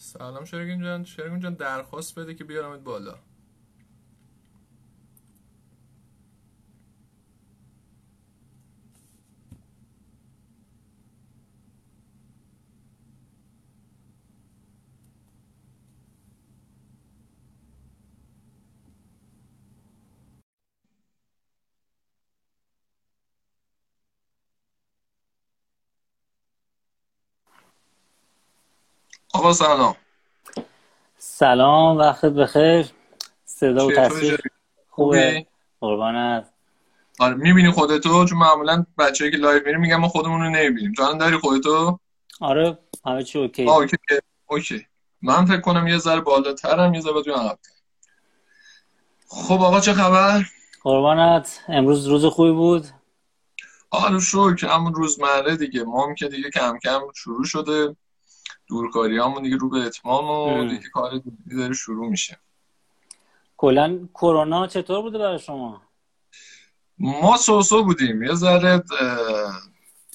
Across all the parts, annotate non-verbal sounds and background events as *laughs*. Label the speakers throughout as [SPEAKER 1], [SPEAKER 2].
[SPEAKER 1] سلام شرگین جان. شرگین جان درخواست بده که بیارمت بالا. آقا سلام.
[SPEAKER 2] سلام وقت بخیر. صدا و تصویر؟ خوبه؟ قربانت.
[SPEAKER 1] آره می‌بینی خودتو؟ چون معمولا بچه‌ای که live میریم میگن ما خودمون رو نمی‌بینیم. تو الان داری خودتو؟
[SPEAKER 2] آره همه چی OK.
[SPEAKER 1] OK OK. من فکر کنم یه ذره بالاترم یه ذره بیام عقب. خب آقا چه خبر؟
[SPEAKER 2] قربانت. امروز روز خوبی بود؟
[SPEAKER 1] آره شکر. همون روزمره دیگه. ما هم که دیگه کم کم شروع شده. دورکاری همون دیگه رو به اتمام و. دیگه کار دیگه داره شروع میشه.
[SPEAKER 2] کلا کرونا چطور بوده برای شما؟
[SPEAKER 1] ما سوسو بودیم. یه ذره اه،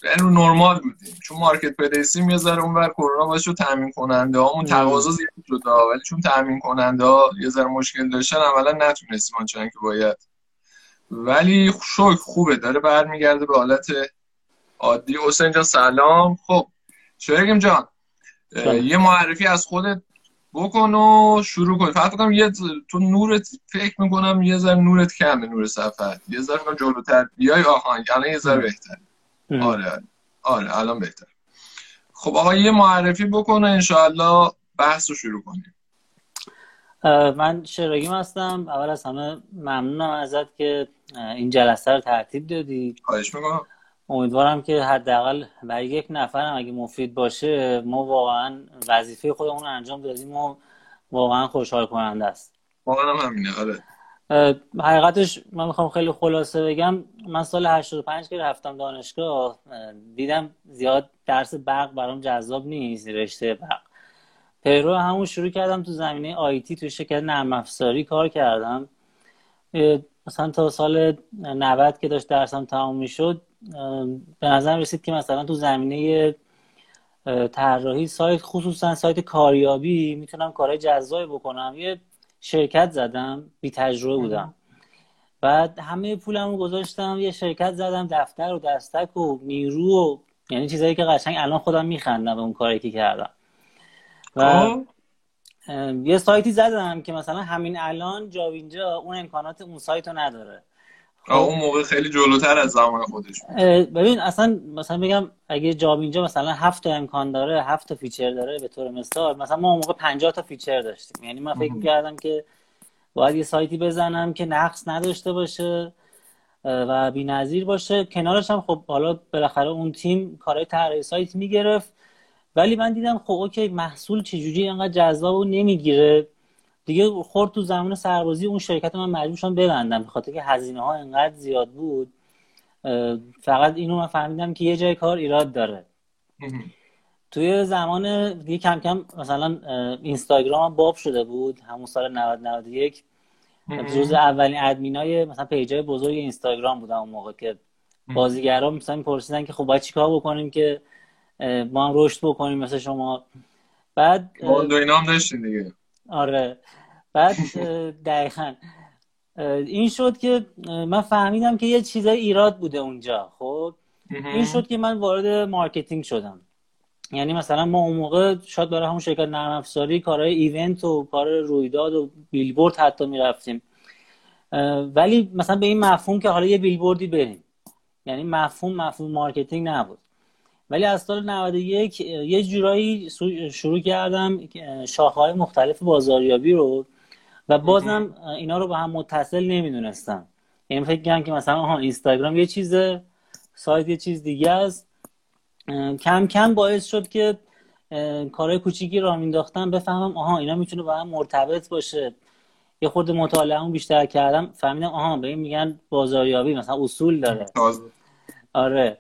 [SPEAKER 1] یعنی رو نرمال بودیم. چون مارکت پلیسیم یه ذره اونور کرونا باعث شد تامین کننده هامون
[SPEAKER 2] ام.
[SPEAKER 1] تقاضا زیاد شد. ولی چون تامین کننده ها یه ذره مشکل داشتن عملا نتونستیم آنچنان که باید. ولی شکر خوبه. داره برمیگرده به حالت عادی. حسین جان سلام. خب شریکم جان. یه معرفی از خودت بکن و شروع کن. فقط کنم یه تو نورت فکر می‌کنم یه ذره نورت کمه نور صفحت یه ذره کنم جلوتر. بیای آهنگ. الان یه ذره. بهتر. آره آره. آره الان بهتر خب آقا یه معرفی بکنه انشاءالله بحث رو شروع کنیم.
[SPEAKER 2] من شراگیم هستم. اول از همه ممنونم ازت که این جلسه رو ترتیب دادی.
[SPEAKER 1] خواهش می‌کنم.
[SPEAKER 2] امیدوارم که حداقل برای یک نفرم اگه مفید باشه ما واقعا وظیفه خودمون رو انجام دادیم و واقعا خوشحال کننده است.
[SPEAKER 1] واقعا هم همینه آره.
[SPEAKER 2] حقیقتش من می‌خوام خیلی خلاصه بگم من سال 85 که رفتم دانشگاه اه، دیدم زیاد درس برق برام جذاب نیست رشته برق. پیرو همون شروع کردم تو زمینه آیتی تو شرکت نرم افزاری کار کردم. مثلا تا سال 90 که داشت درسم تمام می‌شد به نظر رسید که مثلا تو زمینه طراحی سایت خصوصا سایت کاریابی می‌تونم کارهای جذابی بکنم. یه شرکت زدم بی تجربه بودم. بعد همه پولم رو گذاشتم یه شرکت زدم دفتر و دستک و نیرو و یعنی چیزایی که قشنگ الان خودم میخندم به اون کاری که کردم. و
[SPEAKER 1] خب.
[SPEAKER 2] یه سایتی زدم که مثلا همین الان جابینجا اون امکانات اون سایت رو نداره.
[SPEAKER 1] اون موقع خیلی جلوتر از زمان خودش
[SPEAKER 2] ببین اصلا مثلا بگم اگه جابینجا مثلا هفت تا امکان داره هفت تا feature داره به طور مثال مثلا ما اون موقع 50 تا feature داشتیم. یعنی من فکر کردم که باید یه سایتی بزنم که نقص نداشته باشه و بی‌نظیر باشه. کنارش هم خب حالا بالاخره اون تیم کارهای طراحی سایت می‌گرفت. ولی من دیدم خب اوکی محصول چجوری اینقدر جذاب و نمی‌گیره؟ دیگه خورد تو زمان سربازی اون شرکت من مجبور شدم ببندم به خاطر که هزینه ها انقدر زیاد بود. فقط اینو من فهمیدم که یه جای کار ایراد داره. توی زمان دیگه کم کم مثلا اینستاگرام باب شده بود همون سال 90 91 جز اولین ادمینای مثلا پیجای بزرگ اینستاگرام بودم اون موقع که بازیگرا مثلا میپرسیدن که خب باید چیکار بکنیم که ما هم رشد بکنیم مثل شما. بعد اه،
[SPEAKER 1] باند و اینا هم داشتین دیگه.
[SPEAKER 2] آره. بعد دقیقا. این شد که من فهمیدم که یه چیزای ایراد بوده اونجا خب؟ این شد که من وارد marketing شدم. یعنی مثلا ما اون موقع شاید برای همون شرکت نرم افزاری کارهای event و کار رویداد و بیلبورد حتی می‌رفتیم. ولی مثلا به این مفهوم که حالا یه بیلبوردی بریم. یعنی مفهوم مفهوم marketing نبود. ولی از سال 91 یه جورایی شروع کردم شاخه‌های مختلف بازاریابی رو و بازم اینا رو با هم متصل نمی‌دونستم. یعنی فکر کردم که مثلا آها اینستاگرام یه چیزه سایت یه چیز دیگه است. کم کم باعث شد که کارهای کوچیکی راه مینداختم بفهمم آها اینا می‌تونه با هم مرتبط باشه. یه خورده مطالعه‌مو بیشتر کردم فهمیدم آها به این میگن بازاریابی مثلا اصول داره. آره.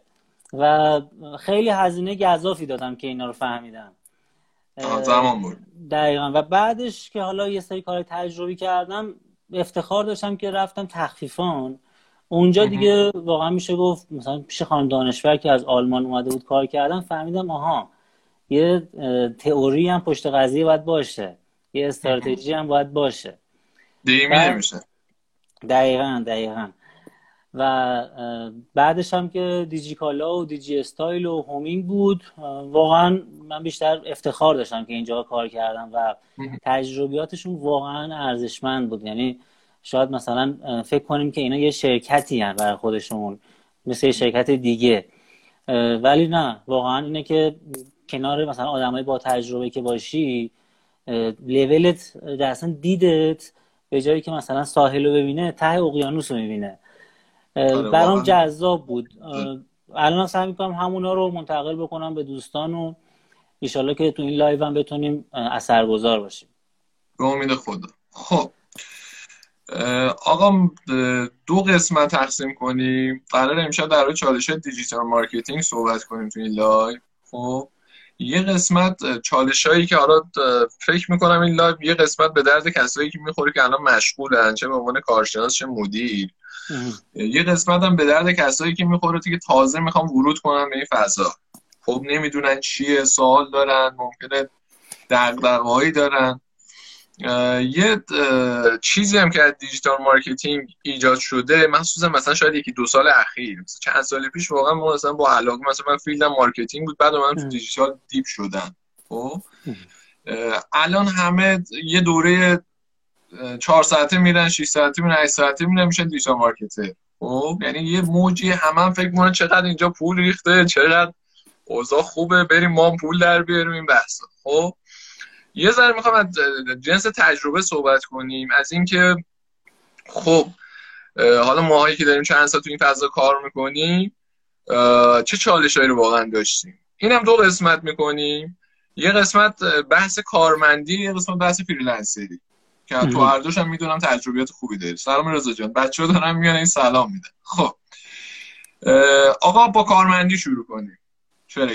[SPEAKER 2] و خیلی هزینه گزافی دادم که اینا رو فهمیدم.
[SPEAKER 1] زمان برد
[SPEAKER 2] دقیقا. و بعدش که حالا یه سری کار تجربی کردم افتخار داشتم که رفتم تخفیفان. اونجا دیگه واقعا میشه گفت مثلا پیش خانم دانشور که از آلمان اومده بود کار کردم فهمیدم آها یه تئوری هم پشت قضیه باید باشه. یه استراتژی هم باید باشه.
[SPEAKER 1] دیمی نمیشه
[SPEAKER 2] دقیقا دقیقا. و بعدش هم که دیجیکالا و دیجی استایل و هومینگ بود واقعا من بیشتر افتخار داشتم که اینجا کار کردم و تجربیاتشون واقعا ارزشمند بود. یعنی شاید مثلا فکر کنیم که اینا یه شرکتی هن برای خودشون مثل یه شرکت دیگه. ولی نه واقعا اینه که کنار مثلا آدمای با تجربه که باشی لولت اصلا دیدت به جایی که مثلا ساحل رو ببینه ته اقیانوس رو می‌بینه. برام جذاب بود. الان سعی می‌کنم همونا رو منتقل بکنم به دوستان و ایشالله که تو این live هم بتونیم اثرگذار باشیم.
[SPEAKER 1] به امید خدا. خب. آقا دو قسمت تقسیم کنیم. قرار امشب در روی چالش digital marketing صحبت کنیم تو این live. خب. یه قسمت چالش هایی که حالا فکر می‌کنم این live یه قسمت به درد کسایی که می‌خوره که الان مشغولن چه به عنوان کارشناس چه مدیر. یه قسمت هم به درد کسایی که می‌خوره که تازه می‌خوان ورود کنن به این فضا. خب نمی‌دونن چیه سوال دارن ممکنه دغدغه‌هایی دارن. یه چیزی هم که از digital marketing ایجاد شده مخصوصا مثلا شاید یکی دو سال اخیر مثلا چند سال پیش واقعا ما مثلا با علاقه مثلا من field م marketing بود بعد من تو digital deep شدم. خب؟ الان همه یه دوره چهار ساعته میرن 6 ساعته میرن 8 ساعته میرن میشن digital marketer. خب یعنی یه موجی همه هم فکر می‌کنن چقدر اینجا پول ریخته چقدر اوضاع خوبه بریم ما پول در بیاریم این بحث خب یه ذره می‌خوام از جنس تجربه صحبت کنیم از اینکه خب حالا ماهایی که داریم چند سال تو این فضا کار می‌کنیم چه چالشایی رو واقعا داشتیم؟ اینم دو قسمت می‌کنیم. یه قسمت بحث کارمندی یه قسمت بحث فریلنسری. که تو هر دوش هم می‌دونم تجربیات خوبی داری. سلام رضا جان. بچه ها دارم میان این سلام میدن. خب. آقا با کارمندی شروع کنیم. چرا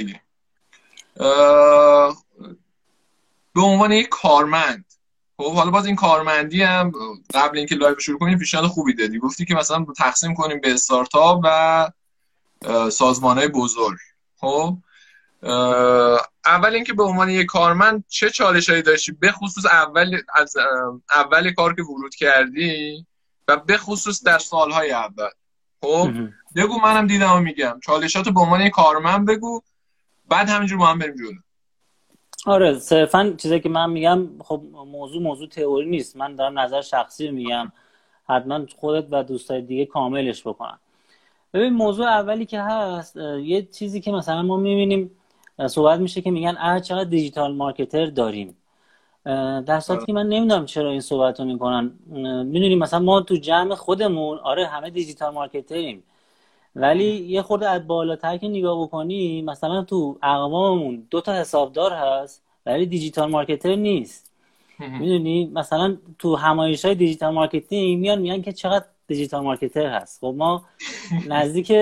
[SPEAKER 1] به عنوان یک کارمند. خب حالا باز این کارمندی هم قبل اینکه live شروع کنیم پیشنهاد خوبی دادی. گفتی که مثلا تقسیم کنیم به استارتاپ و سازمان های بزرگ. خب؟ اول اینکه به عنوان یک کارمند چه چالش هایی داشتی؟ به خصوص اول از اول کار که ورود کردی و به خصوص در سالهای اول. خب؟ بگو منم دیدم و میگم. چالشاتو به عنوان یک کارمند بگو بعد همینجور با هم بریم جلو.
[SPEAKER 2] آره صرفا چیزی که من میگم خب موضوع موضوع تئوری نیست. من دارم نظر شخصی میگم. حتما خودت و دوستای دیگه کاملش بکنن. ببین موضوع اولی که هست یه چیزی که مثلا ما می‌بینیم صحبت میشه که میگن اه چقدر دیجیتال مارکتر داریم. در صورتی که من نمی‌دونم چرا این صحبت رو می‌کنن می‌دونیم مثلا ما تو جمع خودمون آره همه digital marketer یم. ولی یه خورده از بالاتر که نگاه بکنی مثلا تو اقواممون دو تا حسابدار هست ولی digital marketer نیست. می‌دونی مثلا تو همایش های digital marketing میان میگن که چقدر digital marketer هست. خب ما *laughs* نزدیک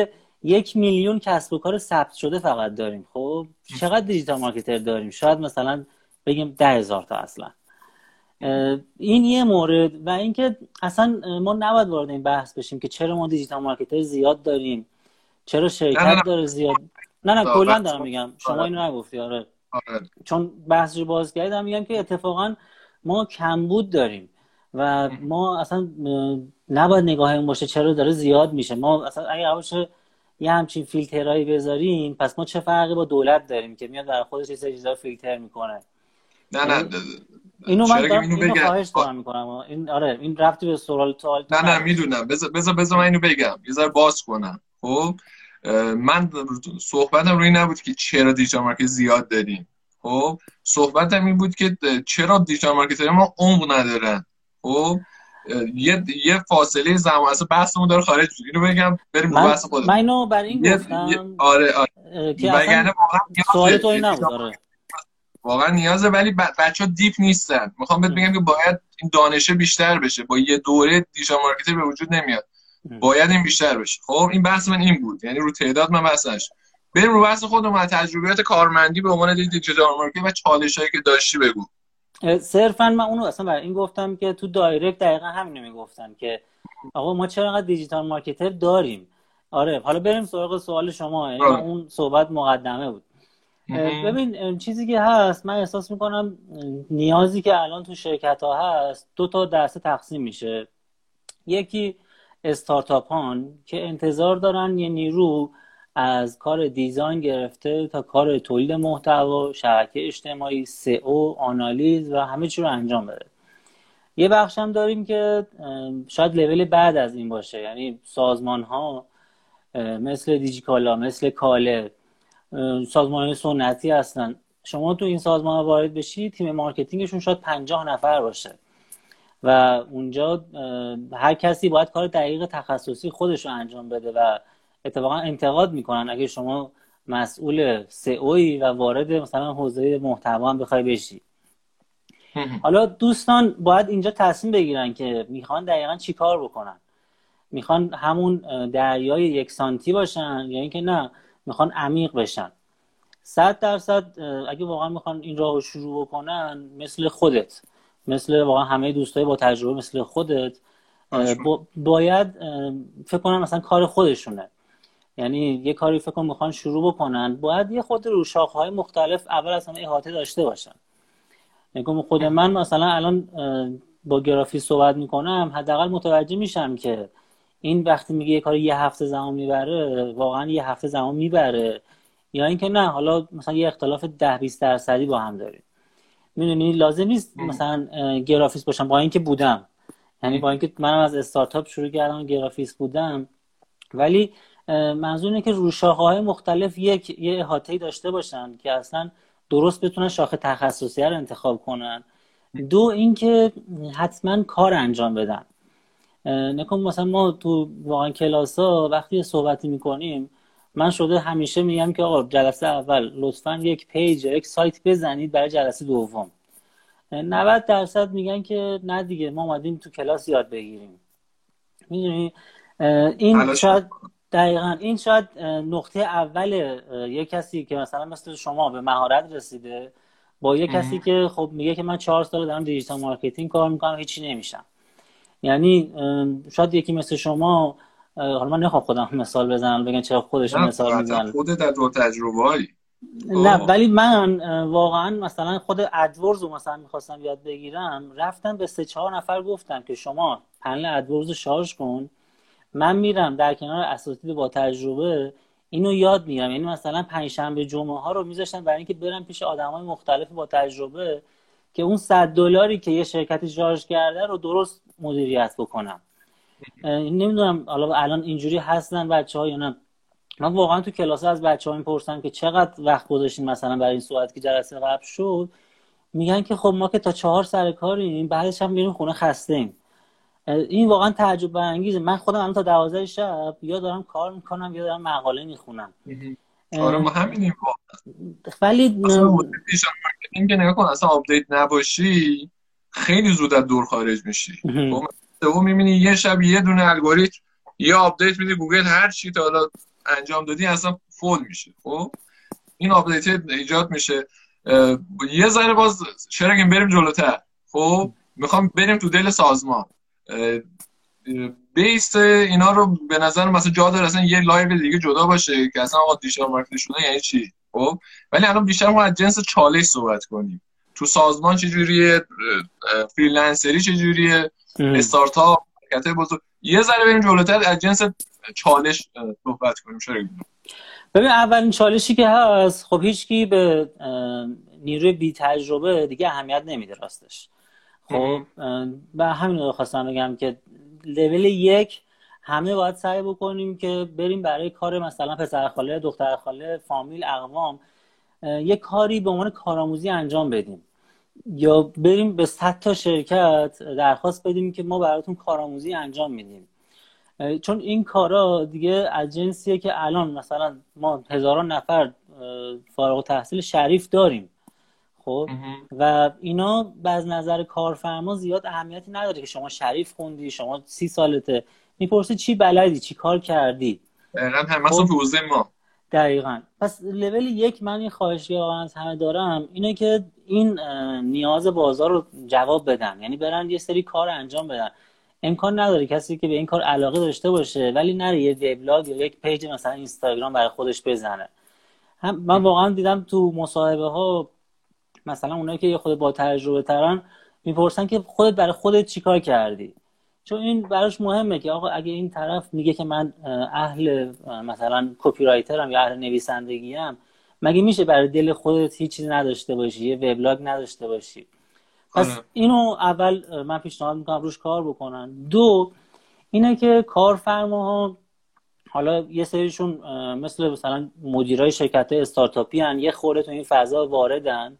[SPEAKER 2] یک میلیون کسب و کار ثبت شده فقط داریم. خب چقدر digital marketer داریم؟ شاید مثلا بگیم ده هزار تا اصلا. این یه مورد و اینکه اصلا ما نباید وارد این بحث بشیم که چرا ما دیجیتال مارکتر زیاد داریم؟ چرا شرکت داره زیاد؟ نه نه کلا دارم میگم. شما. اینو نگفتی آره. آره. چون بحث رو باز کردم میگم که اتفاقا ما کمبود داریم و ما اصلا نباید نگاه باشه چرا داره زیاد میشه. ما اصلا اگه باشه یه همچین فیلترهایی بذاریم پس ما چه فرقی با دولت داریم که میاد برای خودش یه سری فیلتر می‌کنه؟
[SPEAKER 1] نه نه یعنی
[SPEAKER 2] اینو من دارم اینو خواهش دارم می‌کنم. این آره این رفتی به سوال تو
[SPEAKER 1] نه نه می‌دونم. بذار بذار بذار من اینو بگم. یه ذره باز کنم. خب؟ من صحبتم روی نبود که چرا دیجیتال مارکت زیاد داریم. خب؟ صحبتم این بود که چرا دیجیتال مارکت ما عمق ندارن. خب؟ یه یه فاصله زمان اصلا بحثمون داره خارج میشه. اینو بگم بریم
[SPEAKER 2] من... بحث خودم من اینو برای این گفتم
[SPEAKER 1] آره آره.
[SPEAKER 2] که واقعا سوال تو این نبود آره.
[SPEAKER 1] واقعا نیازه ولی بچه ها deep نیستن. می‌خوام بهت بگم که باید این دانشه بیشتر بشه. با یه دوره digital marketer به وجود نمیاد. باید این بیشتر بشه. خب این بحث من این بود. یعنی رو تعداد من بحثش. بریم رو بحث خودم از تجربیات کارمندی به عنوان digital marketing و چالشایی که داشتی بگو.
[SPEAKER 2] صرفا من اونو اصلا برای این گفتم که تو direct دقیقا همینو می‌گفتم که آقا ما چرا انقدر digital marketer داریم؟ آره حالا بریم سراغ سوال شما یعنی اون صحبت مقدمه بود. ببین چیزی که هست من احساس می‌کنم نیازی که الان تو شرکت ها هست دو تا دسته تقسیم میشه. یکی استارتاپ که انتظار دارن یه نیرو از کار دیزاین گرفته تا کار تولید محتوا شبکه اجتماعی سئو آنالیز و همه چی رو انجام بده. یه بخش هم داریم که شاید لول بعد از این باشه. یعنی سازمان ها مثل دیجیکالا مثل کاله سازمان های سنتی هستن. شما تو این سازمان ها وارد بشی تیم مارکتینگشون شاید پنجاه نفر باشه. و اونجا هر کسی باید کار دقیق تخصصی خودش رو انجام بده و اتفاقا انتقاد می‌کنن اگه شما مسئول سئوی و وارد مثلا حوزه محتوا هم بخوای بشی. حالا دوستان باید اینجا تصمیم بگیرن که می‌خوان دقیقا چی کار بکنن. می‌خوان همون دریای یک سانتی باشن یا اینکه نه می‌خوان عمیق بشن. صد درصد اگه واقعا می‌خوان این راه رو شروع بکنن مثل خودت. مثل واقعا همه دوستای با تجربه مثل خودت باید فکر کنم مثلا کار خودشونه. یعنی یه کاری فکر کنم می‌خوان شروع بکنن باید یه خود رو های مختلف اول از همه احاطه داشته باشن. یعنی خود من مثلا الان با گرافی صحبت می‌کنم حداقل متوجه میشم که این وقتی میگه یه کار یه هفته زمان می‌بره واقعا یه هفته زمان می‌بره. یا اینکه نه حالا مثلا یه اختلاف ده 20 درصدی با هم داریم. می‌دونی لازم نیست مثلا گرافیست باشم با اینکه بودم. یعنی با اینکه منم از استارتاپ شروع کردم گرافیست بودم. ولی منظور اینه که روشاخه های مختلف یک یه احاطه داشته باشن که اصلا درست بتونن شاخه تخصصی رو انتخاب کنن. دو اینکه حتما کار انجام بدن. نکن مثلا ما تو واقعا کلاس ها وقتی صحبتی می‌کنیم من شده همیشه میگم که آقا جلسه اول لطفا یک پیج یک سایت بزنید برای جلسه دوم. 90 درصد میگن که نه دیگه ما اومدیم تو کلاس یاد بگیریم. می‌دونی؟ این شاید دقیقا. این شاید نقطه اول یک کسی که مثلا مثل شما به مهارت رسیده با یک کسی که خب میگه که من چهار سال دارم digital marketing کار می‌کنم هیچی نمیشم. یعنی شاید یکی مثل شما حالا من نخوام خودم مثال بزنم بگن چرا خودش مثال می‌زنم
[SPEAKER 1] خود در دو تجربه
[SPEAKER 2] نه ولی من واقعا مثلا خود AdWords رو مثلا می‌خواستم یاد بگیرم رفتم به سه چهار نفر گفتم که شما پنل AdWords رو شارژ کن. من میرم در کنار اساتید با تجربه اینو یاد می‌گیرم. یعنی مثلا پنجشنبه جمعه ها رو میذاشتم برای اینکه برم پیش آدم های مختلف با تجربه که اون صد دلاری که یه شرکتی شارژ کرده رو درست مدیریت بکنم. نمی‌دونم حالا الان اینجوری هستن بچه ها یا نه. من واقعا تو کلاس از بچه ها می‌پرسم که چقدر وقت گذاشتین مثلا برای این صحبت که جلسه قبل شد؟ میگن که خب ما که تا چهار سر کاریم بعدش هم میریم خونه خسته ایم این واقعا تعجب برانگیزه من خودم الان تا دوازده شب یا دارم کار می‌کنم یا دارم مقاله می‌خونم.
[SPEAKER 1] آره ما همینیم
[SPEAKER 2] ولی
[SPEAKER 1] این که نگاه کن اصلا update نباشی خیلی زود از دور خارج میشی. تو می‌بینی یه شب یه دونه الگوریتم یه update میده گوگل هر چی تا حالا انجام دادی اصلا فول میشه. خب این update ایجاد میشه. یه ذره باز چرا بریم جلوتر. خب می‌خوام بریم تو دل سازمان. base اینا رو به نظر مثلا جا داره اصلا یه live دیگه جدا باشه که اصلا آقا digital marketing شده یعنی چی؟ خب؟ ولی الان بیشتر ما از جنس چالش صحبت کنیم. تو سازمان چجوریه freelancer ی چجوریه استارتاپ شرکت بزرگ. یه ذره بریم جلوتر از جنس چالش صحبت کنیم چرا
[SPEAKER 2] ببین اولین چالشی که هست خب هیچکی به نیروی بی تجربه دیگه اهمیت نمیده راستش. خب. و همین رو خواستم بگم که لول یک همه باید سعی بکنیم که بریم برای کار مثلا پسر خاله دختر خاله فامیل اقوام یه کاری به عنوان کارآموزی انجام بدیم. یا بریم به صد تا شرکت درخواست بدیم که ما براتون کارآموزی انجام میدیم. چون این کارا دیگه از جنسیه که الان مثلا ما هزاران نفر فارغ تحصیل شریف داریم. خب و اینا از نظر کارفرما زیاد اهمیتی نداره که شما شریف خوندی شما سی سالته. می‌پرسی چی بلدی چی کار کردی؟
[SPEAKER 1] دقیقا همه خب. ما.
[SPEAKER 2] دقیقا. پس لول یک من این خواهشی از همه دارم اینه که این نیاز بازار رو جواب بدن یعنی برن یه سری کار انجام بدن. امکان نداره کسی که به این کار علاقه داشته باشه ولی نره یه وبلاگ یا یک page مثلا اینستاگرام برای خودش بزنه. هم من واقعا دیدم تو مصاحبه ها مثلا اونایی که یه خود با تجربه ترن می‌پرسن که خودت برای خودت چیکار کردی؟ چون این براش مهمه که آقا اگه این طرف میگه که من اهل مثلا کپی رایترم یا اهل نویسندگی ام مگه میشه برای دل خودت هیچ چیزی نداشته باشی یه وبلاگ نداشته باشی؟ پس آره. اینو اول من پیشنهاد می‌کنم روش کار بکنن. دو اینه که کارفرماها حالا یه سریشون مثل مثلا مدیرای شرکت استارتاپی هن یه خورده تو این فضا واردن.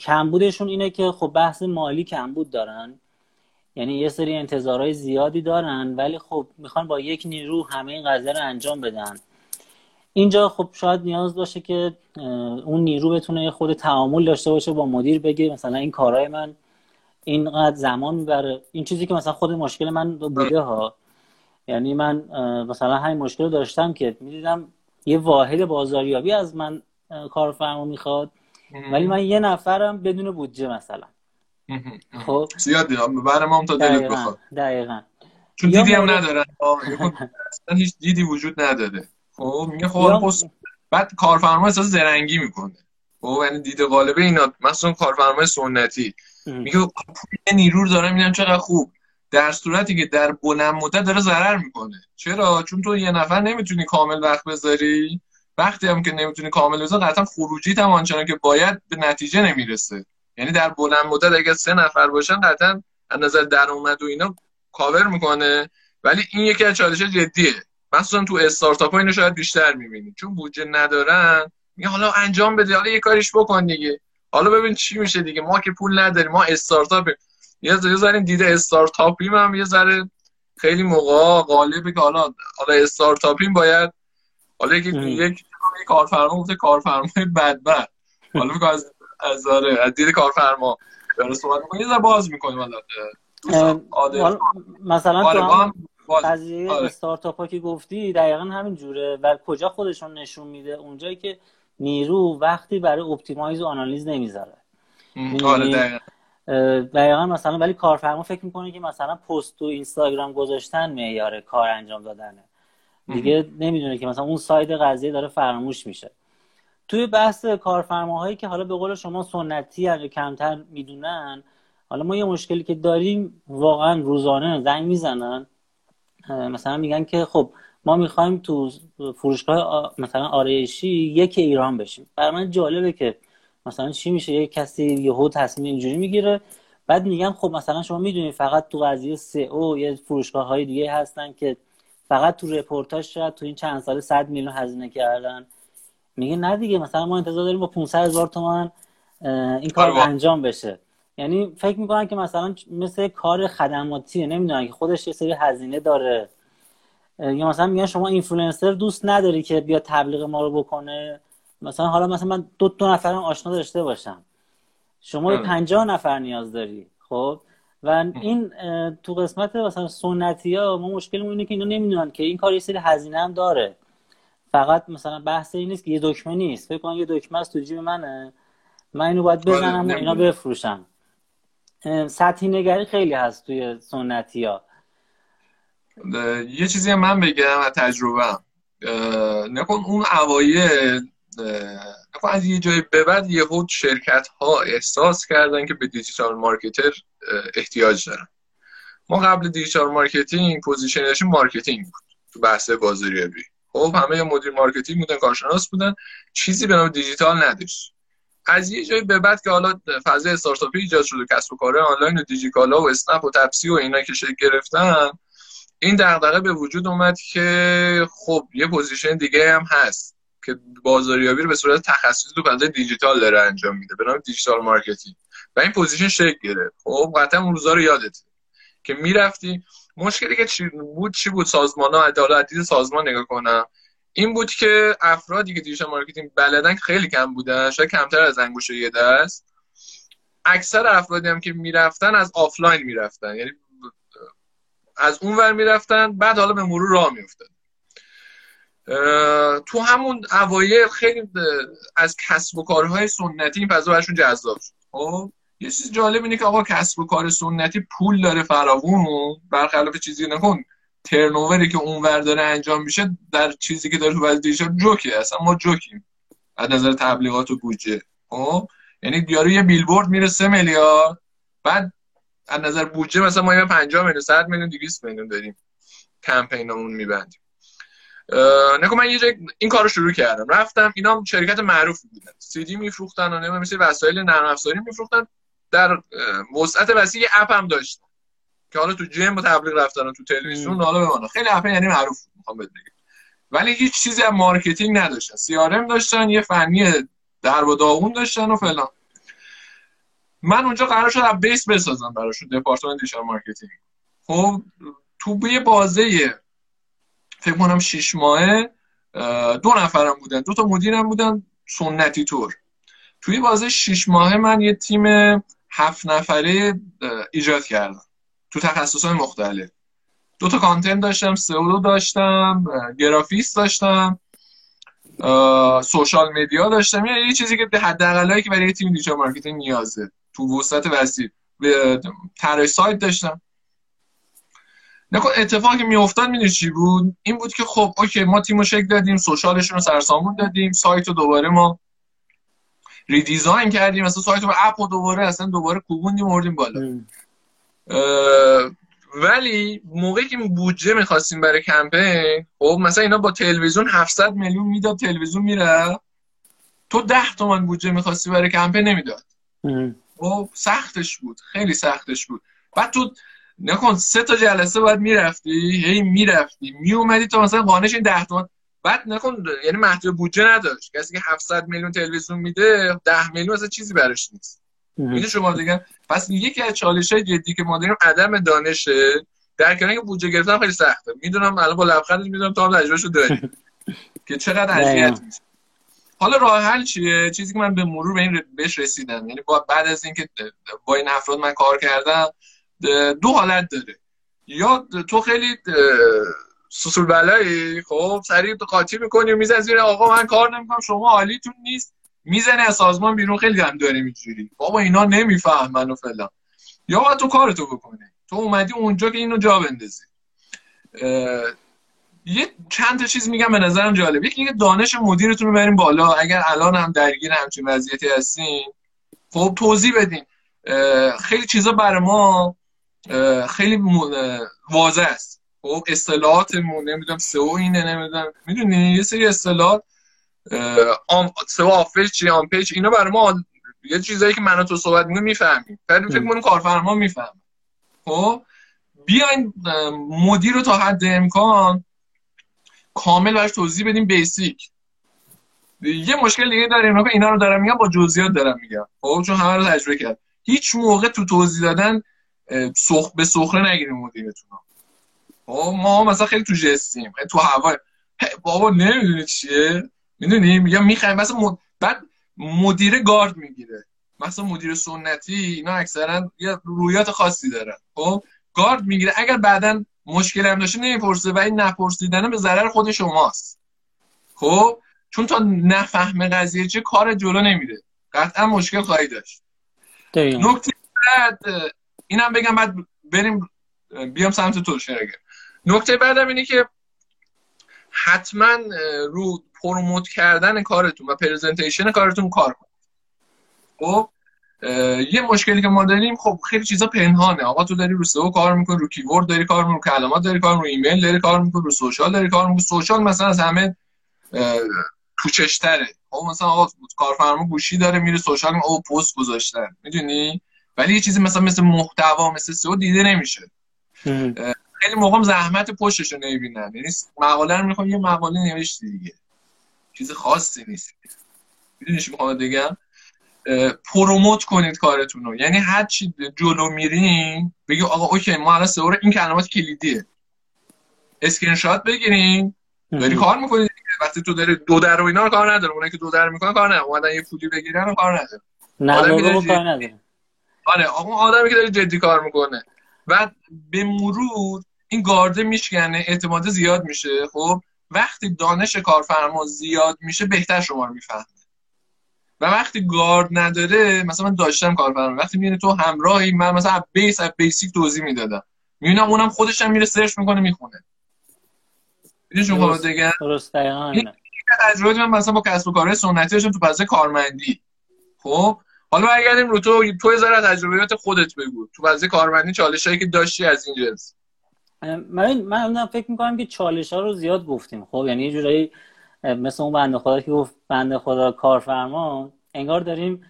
[SPEAKER 2] کمبودشون اینه که خب بحث مالی کمبود دارن. یعنی یه سری انتظارهای زیادی دارن ولی خب می‌خوان با یک نیرو همه این قضیه رو انجام بدن. اینجا خب شاید نیاز باشه که اون نیرو بتونه خود تعامل داشته باشه با مدیر بگه مثلا این کارهای من اینقدر زمان می‌بره. این چیزی که مثلا خود مشکل من بوده ها. یعنی من مثلا همین مشکل داشتم که می‌دیدم یه واحد بازاریابی از من کارفرما می‌خواد. ولی من یه نفرم بدون بودجه مثلا.
[SPEAKER 1] خب؟ برای ما تا دلت بخواد.
[SPEAKER 2] دقیقا.
[SPEAKER 1] چون دیدی هم ندارن *laughs* هیچ دیدی وجود نداره. خب میگه خب بعد کارفرما احساس زرنگی می‌کنه. خب یعنی دید غالبه اینا مثلا کارفرمای سنتی. میگه خب، پول نیرو داره میدن چقدر خوب. در صورتی که در بلند مدت داره ضرر می‌کنه. چرا؟ چون تو یه نفر نمی‌تونی کامل وقت بذاری. وقتی هم که نمی‌تونی کامل بذاری قطعا خروجی هم آنچنان که باید به نتیجه نمی‌رسه. یعنی در بلند مدت اگر سه نفر باشن قطعا از نظر درآمد و اینا کاور می‌کنه. ولی این یکی از چالش جدیه. مثلا تو استارتاپ ها اینو شاید بیشتر می‌بینی. چون بودجه ندارن. میگه حالا انجام بده حالا یه کاریش بکن دیگه. حالا ببین چی میشه دیگه. ما که پول نداریم ما استارتاپ یه ذره دیده استارتاپیم هم یه ذره خیلی موقع غالبه که حالا حالا استارتاپیم باید حالا یک یک کارفرما گفته کارفرمای بدبخت. حالا فکر از از آره از دید کارفرما. داره صحبت می‌کنه یه باز می‌کنیم
[SPEAKER 2] حالا مثلا تو قضیه آره. استارتاپ ها که گفتی دقیقا همین جوره. و کجا خودشون نشون میده؟ اونجایی که نیرو وقتی برای optimize و آنالیز نمی‌ذاره. آره دقیقا. مثلا ولی کارفرما فکر می‌کنه که مثلا پست و اینستاگرام گذاشتن معیار کار انجام دادنه. دیگه نمی‌دونه که مثلا اون side قضیه داره فراموش میشه. توی بحث کارفرماهایی که حالا به قول شما سنتی یا کمتر می‌دونن حالا ما یه مشکلی که داریم واقعا روزانه زنگ می‌زنن. مثلا میگن که خب ما می‌خوایم تو فروشگاه مثلا آرایشی یک ایران بشیم. برای من جالبه که مثلا چی میشه؟ یه کسی یهو تصمیم اینجوری می‌گیره. بعد میگن خب مثلا شما می‌دونید فقط تو قضیه او یه فروشگاه های دیگه هستن که فقط تو رپورتاج شاید تو این چند سال 100 میلیون هزینه کردن. میگه نه دیگه مثلا ما انتظار داریم با 500 هزار تومان این کار. انجام بشه. یعنی فکر می‌کنن که مثلا مثل کار خدماتیه نمی‌دونن که خودش یه سری هزینه داره. یا مثلا میگن شما اینفلوئنسر دوست نداری که بیا تبلیغ ما رو بکنه. مثلا حالا مثلا من دو تا نفرم آشنا داشته باشم. شما به 50 نفر نیاز داری خب؟ و این تو قسمت مثلا سنتی ها ما مشکل اینه که اینا نمی‌دونن که این کار یه سری هزینه هم داره. فقط مثلا بحث این نیست که یه دکمه نیست. فکر کنم یه دکمه است تو جیب منه. من اینو باید آره، بزنم و اینا بفروشم. سطحی نگری خیلی هست توی سنتی ها
[SPEAKER 1] یه چیزی من بگم از تجربه نگاه کن اون اوایل از یه جای به بعد یهو شرکت ها احساس کردن که به digital marketer احتیاج دارن ما قبل digital marketing position ش marketing بود. تو بحث بازاریابی. خب همه مدیر marketing بودن کارشناس بودن. چیزی به نام دیجیتال نداشت. از یه جایی به بعد که حالا فضای استارتاپی ایجاد شده کسب و کار آنلاین و دیجیکالا و اسنپ و تپسی و اینا که شکل گرفتن این دغدغه به وجود اومد که خب یه position دیگه هم هست که بازاریابی رو به صورت تخصصی تو فضای دیجیتال داره انجام میده. به نام digital marketing. و این position شکل گرفت. خب قطعا اون روزا رو یادته که می‌رفتی. مشکلی که چی بود چی بود؟ سازمان ها عدالت سازمان نگاه کنم. این بود که افرادی که digital marketing بلدن خیلی کم بودن شاید کمتر از انگشت یه دست. اکثر افرادی هم که می‌رفتن از آفلاین می‌رفتن. یعنی از اون ور می‌رفتن بعد حالا به مرور راه میافتن تو همون اوایل خیلی از کسب و کارهای سنتی این فضا برشون جذاب شد. خب؟ یه چیز جالب اینه که آقا کسب و کار سنتی پول داره فراوون برخلاف چیزی نکن ترنووری که اونور داره انجام میشه در چیزی که داره تو وزیر جوکه اصلا ما جوکیم. از نظر تبلیغات و بودجه. خب؟ یعنی یارو یه بیلبورد میره سه میلیارد بعد از نظر بودجه مثلا ما یه 50 میلیون 100 میلیون 200 میلیون داریم. کمپینمون میبندیم. نکو من یه جای این کارو شروع کردم. رفتم اینا شرکت معروفی بودن سی دی میفروختن و نمی‌دونم مثل وسایل نرم افزاری میفروختن. در وسعت وسیع اپ هم داشتن که حالا تو game و تبلیغ رفتن تو تلویزیون حالا بمونه خیلی اپ یعنی معروف می‌خوام بهت بگم. ولی هیچ چیزی از marketing نداشتن SEO داشتن یه فنی در و داغون داشتن و فلان. من اونجا قرار شد base بسازم براشون دپارتمان digital marketing. خب تو یه بازه فکر کنم شیش ماهه دو نفرم بودن دو تا مدیرم بودن سنتی طور توی بازه شیش ماهه من یه تیم هفت نفره ایجاد کردم تو تخصص های مختلف. دو تا content داشتم SEO داشتم گرافیست داشتم social media داشتم یه چیزی که حداقلایی که برای تیم digital marketing نیازه. تو وسعت وسیع طراح سایت داشتم. نگاه کن اتفاقی میافتاد می‌دونی چی بود؟ این بود که خب اوکی ما تیمو شکل دادیم social شون رو سروسامون دادیم سایت رو دوباره ما redesign کردیم مثلا سایت رو اپ رو دوباره اصلا دوباره کوبوندیم آوردیم بالا. ولی موقعی که بودجه می‌خواستیم برای کمپین خب مثلا اینا با تلویزیون 700 میلیون می‌داد تلویزیون میره. تو 10 تومن بودجه می‌خواستی برای کمپین نمی‌داد. خب سختش بود خیلی سختش بود. بعد تو نکن سه تا جلسه باید می‌رفتی هی می‌رفتی. میومدی تا مثلا قانش این 10 تومن بعد نکن یعنی محدود بودجه نداشت. کسی که 700 میلیون تلویزیون میده 10 میلیون اصلا چیزی براش نیست. می‌دونی شما دیگه پس یکی از چالش های جدی که ما داریم عدم دانشه. در کنار که بودجه گرفتن خیلی سخته. می‌دونم الان با لبخند می‌دونم تو هم تجربهشو داری. *laughs* که چقدر اذیت میشه. حالا راه حل چیه؟ چیزی که من به مرور به این بهش رسیدم. یعنی با بعد از اینکه با این افراد من کار کردم دو حالت داره. یا تو خیلی سوسول بلایی؟ خب سریع قاطی می‌کنی و میزن زیر آقا. من کار نمی‌کنم. شما حالیتون نیست. می‌زنه از سازمان بیرون. خیلی هم داره میجوری بابا اینا نمی‌فهمن و فلان. یا باید تو کارتو بکنی. تو اومدی اونجا که اینو جا بندازی. یه چند تا چیز میگم به نظرم جالب. یکی اینکه دانش مدیرتون رو بریم بالا. اگر الان هم درگیر همچین وضعیتی هستین خب توضیح بدین. خیلی چیزا برای ما خیلی واضح است. خب اصطلاحاتمون نمی‌دونم سئو اینه نمی‌دونم. می‌دونی؟ یه سری اصطلاحات آم سئو آفر چی آن پیج اینا برای ما یه چیزایی که من تو صحبت می‌کنم می‌فهمیم. فکر فکر کنم کارفرما میفهم خب؟ بیاین مدیر رو تا حد امکان کامل براش توضیح بدیم بیسیک. یه مشکل دیگه داریم اینا رو دارم میگم با جزئیات دارم میگم خب؟ چون همه رو تجربه کرد. هیچ موقع تو توضیح دادن سخ به سخره نگیریم مدیرتون ما مثلا خیلی تو جستیم خیلی تو هوا بابا نمی‌دونی چیه؟ می‌دونی؟ میگم می‌خوایم مثلا مد... بعد مدیر گارد می‌گیره. مثلا مدیر سنتی اینا اکثرا یه رویات خاصی دارن. خب گارد می‌گیره. اگر بعدا مشکل هم داشته نمی‌پرسه و این نپرسیدن به ضرر خود شماست. خب چون تا نفهم قضیه چه کار جلو نمیره. قطعا مشکل خواهی داشت. نکته بعد اینم بگم بعد بریم بیام سمت تو شرگه نکته بعدم اینه که حتما رو promote کردن کارتون و presentation کارتون کار کنید. خب؟ یه مشکلی که ما داریم خب خیلی چیزا پنهانه. آقا تو داری رو SEO کار می‌کنی رو keyword داری کار می‌کنی رو کلمات داری کار می‌کنی رو ایمیل داری کار می‌کنی رو social داری کار می‌کنی. social مثلا از همه پوچشتره خب مثلا آقا کارفرما گوشی داره میره social اوه پست گذاشتن. می‌دونی؟ ولی یه چیزی مثلا مثل محتوا مثل SEO دیده نمیشه. خیلی موقع زحمت پشتش رو نمی‌بینن. یعنی مقاله رو می‌خوام یه مقاله نوشتی دیگه. چیز خاصی نیست. می‌دونی چی می‌خوام بگم؟ promote کنید کارتون رو. یعنی هر چی جلو میرین بگی آقا اوکی ما الان SEO این کلمات کلیدیه. اسکرین شات بگیرین. داری کار می‌کنید وقتی تو داری دو در و اینا رو کار نداره. اونایی که دو در می‌کنن کار نداره. اومدن یه پولی بگیرن رو کار نداره.
[SPEAKER 2] نه کار نداره.
[SPEAKER 1] آره آدمی که داره جدی کار می‌کنه. و به مرور این گارده میشکنه اعتماد زیاد میشه خب؟ وقتی دانش کارفرما زیاد میشه بهتر شما رو می‌فهمه. و وقتی گارد نداره مثلا من داشتم کارفرما وقتی می‌بینه تو همراهی من مثلا بیس بیسیک توضیح می‌دادم. می‌بینم اونم خودش هم میره سرچ می‌کنه می‌خونه. می‌دونی
[SPEAKER 2] درست.
[SPEAKER 1] تجربه من مثلا با کسب و کارهای سنتی داشتم تو فضای کارمندی. خب؟ حالا برگردیم رو تو تو یه تجربیات خودت بگو. تو فضای کارمندی چالشایی که داشتی از این جنس.
[SPEAKER 2] من من فکر می‌کنم که چالش ها رو زیاد گفتیم. خب یعنی یه جورایی مثل اون بنده خدا که گفت بنده خدا کارفرما انگار داریم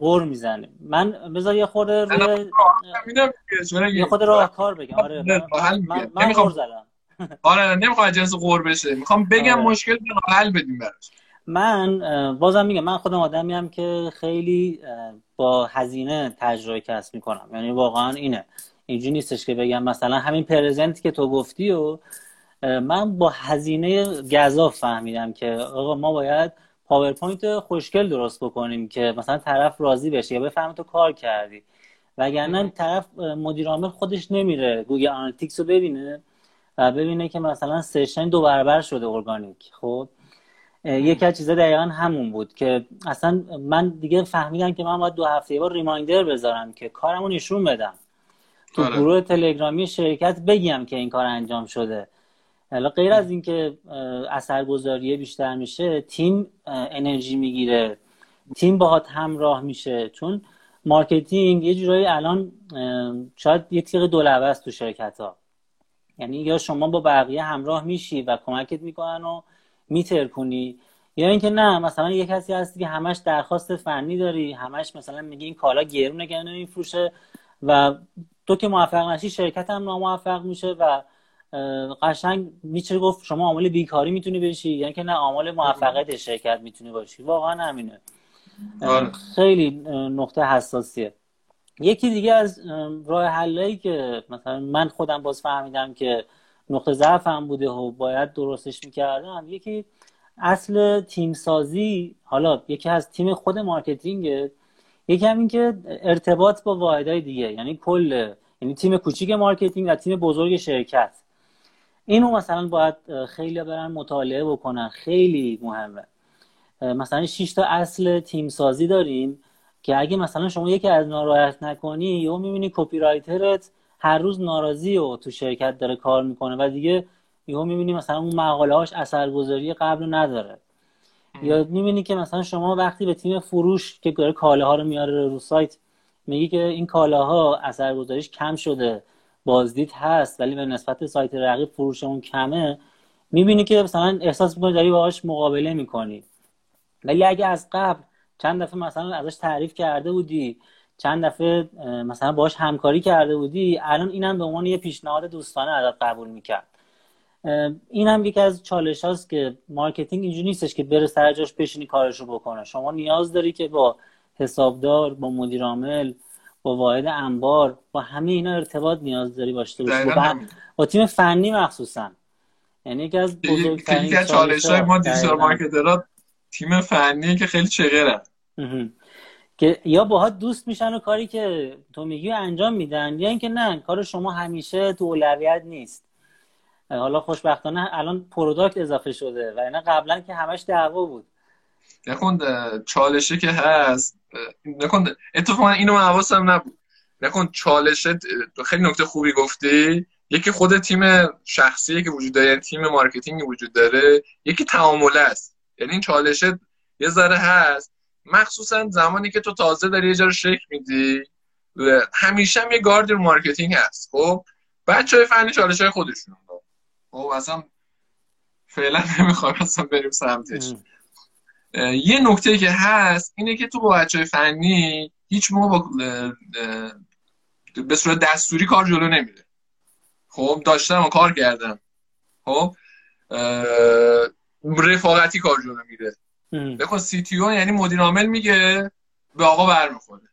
[SPEAKER 2] قور می‌زنیم. من بذار یه خورده روی یه خود راه کار بگم. آره من, من غر زدم. *laughs*
[SPEAKER 1] آره نمی‌خوام جنس غر بشه. می‌خوام بگم آره. مشکل حل بدیم براش.
[SPEAKER 2] من بازم میگم من خودم آدمی هم که خیلی با هزینه تجربه کسب می‌کنم. یعنی واقعا اینه. اینجوری نیستش که بگم مثلا همین present که تو گفتی و من با هزینه گزاف فهمیدم که آقا ما باید PowerPoint خوشگل درست بکنیم که مثلا طرف راضی بشه یا بفهمه تو کار کردی. وگرنه طرف مدیر عامل خودش نمیره Google Analytics رو ببینه و ببینه که مثلا session دو برابر شده ارگانیک. خب یکی از چیزا دقیقا همون بود که اصلا من دیگه فهمیدم که من باید دو هفته بار reminder بذارم که کارمو نشون بدم. تو آره. گروه تلگرامی شرکت بگم که این کار انجام شده. حالا غیر از اینکه اثرگذاری بیشتر میشه تیم انرژی می‌گیره. تیم باهات همراه میشه. چون marketing یه جورایی الان شاید یه تیغ دو تو شرکت ها یعنی یا شما با بقیه همراه میشی و کمکت می‌کنن و میترکونی یا اینکه نه مثلا یه کسی هستی که همش درخواست فنی داری همش مثلا میگی این کالا گرونه که نمیفروشه و تو که موفق نشی شرکت هم ناموفق میشه و قشنگ میشه گفت شما عامل بیکاری می‌تونی بشی یعنی که نه عامل موفقیت شرکت می‌تونی باشی. واقعا همینه. آره. خیلی نقطه حساسیه. یکی دیگه از راه حلایی که مثلا من خودم باز فهمیدم که نقطه ضعفم بوده و باید درستش می‌کردم یکی اصل تیم سازی حالا یکی از تیم خود marketing یکی هم این که ارتباط با واحدهای دیگه یعنی کل یعنی تیم کوچیک marketing و تیم بزرگ شرکت. اینو مثلا باید خیلی برن مطالعه بکنن. خیلی مهمه. مثلا 6 تا اصل تیم سازی داریم که اگه مثلا شما یکی از ناراحت نکنی یا می‌بینی کپی رایترت هر روز ناراضی و تو شرکت داره کار می‌کنه و دیگه یهو می‌بینی مثلا اون مقاله هاش اثرگذاری قبل نداره. یا می‌بینی که مثلا شما وقتی به تیم فروش که داره کاله ها رو میاره رو سایت میگی که این کالاها اثرگذاریش کم شده بازدید هست ولی به نسبت سایت رقیب فروشمون کمه. می‌بینی که مثلا احساس می‌کنی داری باهاش مقابله می‌کنی. ولی اگه از قبل چند دفعه مثلا ازش تعریف کرده بودی چند دفعه مثلا باهاش همکاری کرده بودی الان اینم به عنوان یه پیشنهاد دوستانه ازت قبول می‌کرد. این هم یکی از چالش هاست که marketing اینجوری نیستش که بره سر جاش بشینی کارشو بکنه. شما نیاز داری که با حسابدار با مدیر عامل با واحد انبار با همه اینا ارتباط نیاز داری داشته باشی. با, با تیم فنی مخصوصا. یعنی یکی از بزرگترین
[SPEAKER 1] چالش های ما digital marketer ها تیم فنی که خیلی چغره.
[SPEAKER 2] که یا باهات دوست میشن و کاری که تو میگی انجام میدن یا اینکه نه کار شما همیشه تو اولویت نیست. حالا خوشبختانه الان product اضافه شده و اینا قبلا که همش دعوا بود.
[SPEAKER 1] نکن چالشه که هست نکن اتفاقا اینو من حواسم نبود. نکن چالشه خیلی نکته خوبی گفتی. یکی خود تیم شخصی که وجود داره یعنی تیم marketing وجود داره. یکی تعامله است. یعنی این چالشه یه ذره هست. مخصوصا زمانی که تو تازه داری یه جا رو شکل میدی. همیشه هم یه گارد marketing هست خب؟ بچه های فنی چالش های خودشون خب اصلا فعلا نمی‌خوایم اصلا بریم سمتش. یه نکته که هست اینه که تو با بچه فنی هیچ موقع با به صورت دستوری کار جلو نمیره. خب داشتم و کار کردم. خب رفاقتی کار جلو میره. بخون سی تی او یعنی مدیر عامل میگه به آقا برمیخوره.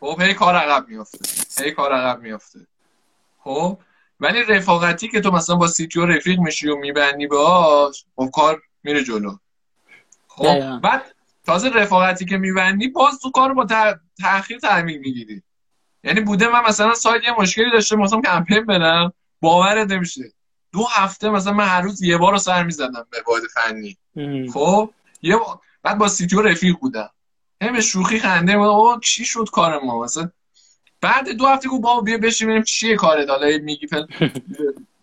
[SPEAKER 1] خب هی کار عقب میافته. هی کار عقب میافته. خب ولی رفاقتی که تو مثلا با سی تی او رفیق میشی و میبندی باش خب کار میره جلو. خب بعد تازه رفاقتی که میبندی باز تو کار با تاخیر تحویل می‌گیری. یعنی بوده من مثلا سایت یه مشکلی داشته مثلا کمپین برم باورت نمیشه. دو هفته مثلا من هر روز یه بار رو سر می‌زدم به بچه فنی. خب یه بعد با CTO رفیق بودم. هم شوخی خنده او چی شد کار ما؟ مثلا بعد دو هفته گفت بابا بیا بشینیم ببینیم چیه کارت حالا میگی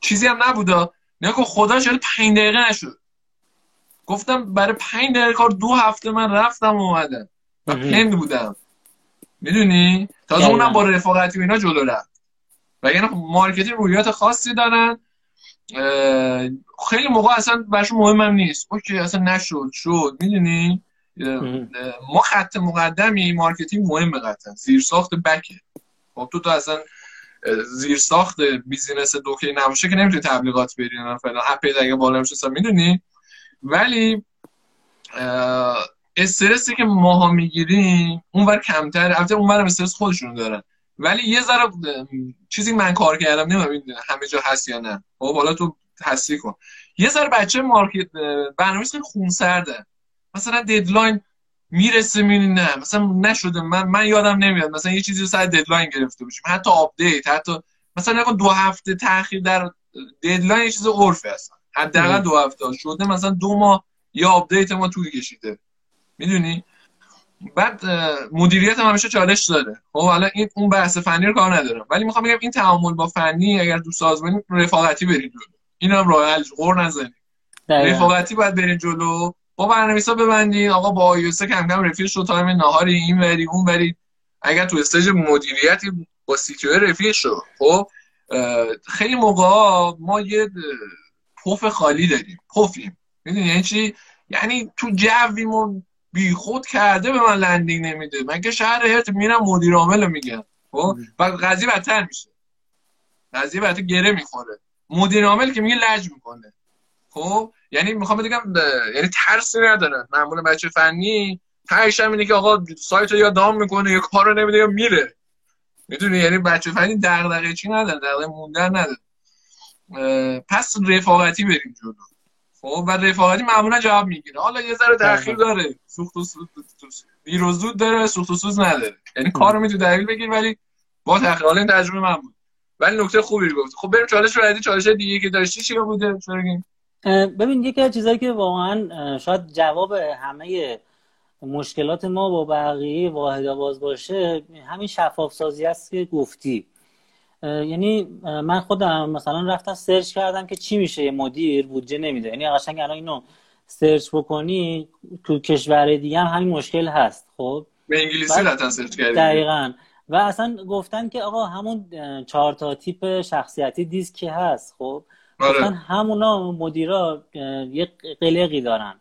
[SPEAKER 1] چیزی هم نبودا نگو خدا شده پنج دقیقه نشد. گفتم برای پنج دقیقه کار دو هفته من رفتم و اومدم. و پند بودم. می‌دونی؟ تازه اونم با رفاقتی و اینا جلو رفت. و یعنی marketing روحیات خاصی دارن. خیلی موقع اصلا برشون مهمم نیست. OK اصلا نشد شد. می‌دونی؟ ما خط مقدمی marketing مهمه قطعا. زیر ساخت بکه. خب تو تو اصلا زیر ساخت business ت OK نباشه که نمی‌تونی تبلیغات بری فلان. اپ اگه بالا میشه می‌دونی؟ ولی استرسی که ماها می‌گیریم اونور کمتر البته اونور استرس خودشون دارن. ولی یه ذره چیزی من کار کردم نمی‌دونم همه جا هست یا نه. خب حالا تو تصدیق کن. یه ذره بچه مارکت برنامه‌ریزی خونسرده. مثلا deadline می‌رسه می‌بینی نه. مثلا نشده من من یادم نمیاد. مثلا یه چیزی رو سر deadline گرفته باشیم. حتی update حتی مثلا نکن دو هفته تاخیر در deadline یه چیز عرفی هستن حداقل دو هفته شده مثلا دو ماه یا update ما طول کشیده. می‌دونی؟ بعد مدیریت هم همیشه چالش داره. خب حالا این اون بحث فنی رو کار ندارم. ولی می‌خوام بگم این تعامل با فنی اگر دو سازمانی رفاقتی برید جلو. این هم راه حل غر نزنید. رفاقتی باید برید جلو. با برنامه‌نویسا ببندید آقا با iOS ه کم کم رفیق شو. time نهاری این وری اون وری. اگر تو استیج مدیریتی با سی رفیق شو. خب خیلی موقع ما یه پف خالی داریم. پفیم. می‌دونی یعنی چی؟ یعنی تو جویمون بیخود کرده به من لندینگ نمیده. من که شهر هرت میرم مدیر عامل میگم. خب؟ و قضیه بدتر میشه. قضیه بدتر گره می‌خوره. مدیر عامل که میگه لج می‌کنه. خب؟ یعنی می‌خوام بگم یعنی ترسی ندارن معمول بچه فنی تایش هم اینه که آقا سایت رو یا دام می‌کنه یا کارو نمیده یا میره. می‌دونی؟ یعنی بچه فنی دغدغه چی نداره دغدغه موندن نداره. پس رفاقتی بریم جلو. خب و رفاقتی معمولا جواب می‌گیره. حالا یه ذره تاخیر داره. سوخت و دیر و زود داره سوخت و سوز نداره. یعنی کارو می‌تونی دلیل بگیر ولی با تاخیر این تجربه من بود. ولی نکته خوبی گفت. خب بریم چالش بعدی چالش دیگه که داشتی چی بوده؟
[SPEAKER 2] ببین یکی از چیزایی که واقعا شاید جواب همه مشکلات ما با بقیه واحدها باشه همین شفاف سازی است که گفتی. یعنی من خودم مثلا رفتم search کردم که چی میشه یه مدیر بودجه نمیده. یعنی قشنگ الان اینو search بکنی تو کشور دیگه هم همین مشکل هست خب؟
[SPEAKER 1] به انگلیسی رفتن search کردی؟
[SPEAKER 2] دقیقا. و اصلا گفتن که آقا همون چهار تا تیپ شخصیتی دیسک هست خب؟ آره. همونا مدیرا یه قلقی دارن.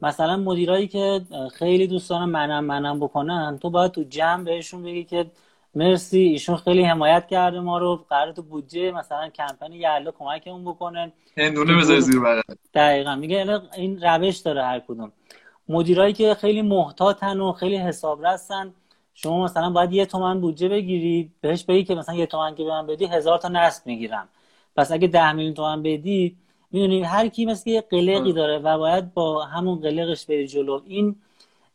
[SPEAKER 2] مثلا مدیرایی که خیلی دوست دارن منم منم بکنن تو باید تو جمع بهشون بگی که مرسی ایشون خیلی حمایت کرده ما رو قرار تو بودجه مثلا کمپین یعلا کمکمون بکنن
[SPEAKER 1] هندونه بذار زیر بغل
[SPEAKER 2] دقیقا. میگه این روش داره هر کدوم. مدیرایی که خیلی محتاطن و خیلی حساب رستن شما مثلا باید یه تومن بودجه بگیری بهش بگی که مثلا یه تومن که به من بدی هزار تا نصب می‌گیرم. پس اگه ده میلیون تومن بدی می‌دونی هر کی مثل یه قلقی داره و باید با همون قلقش بری جلو. این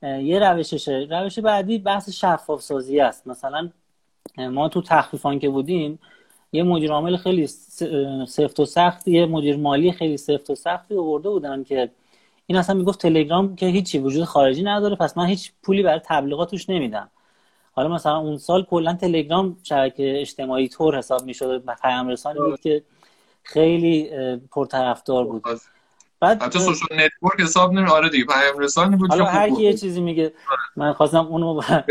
[SPEAKER 2] یه روششه. روش بعدی بحث شفاف سازی است. مثلا ما تو تخفیفان که بودیم یه مدیر عامل خیلی سفت و سختی یه مدیر مالی خیلی سفت و سختی آورده بودن که این اصلا می‌گفت تلگرام که هیچی وجود خارجی نداره پس من هیچ پولی برای تبلیغات توش نمیدم. حالا مثلا اون سال کلا تلگرام شبکه اجتماعی طور حساب می‌شد و پیام رسانی بود که خیلی پرطرفدار بود.
[SPEAKER 1] بعد حتی social network حساب نمی آره دیگه پیام رسانی بود
[SPEAKER 2] حالا هر کی یه چیزی میگه من خواستم اونو خب.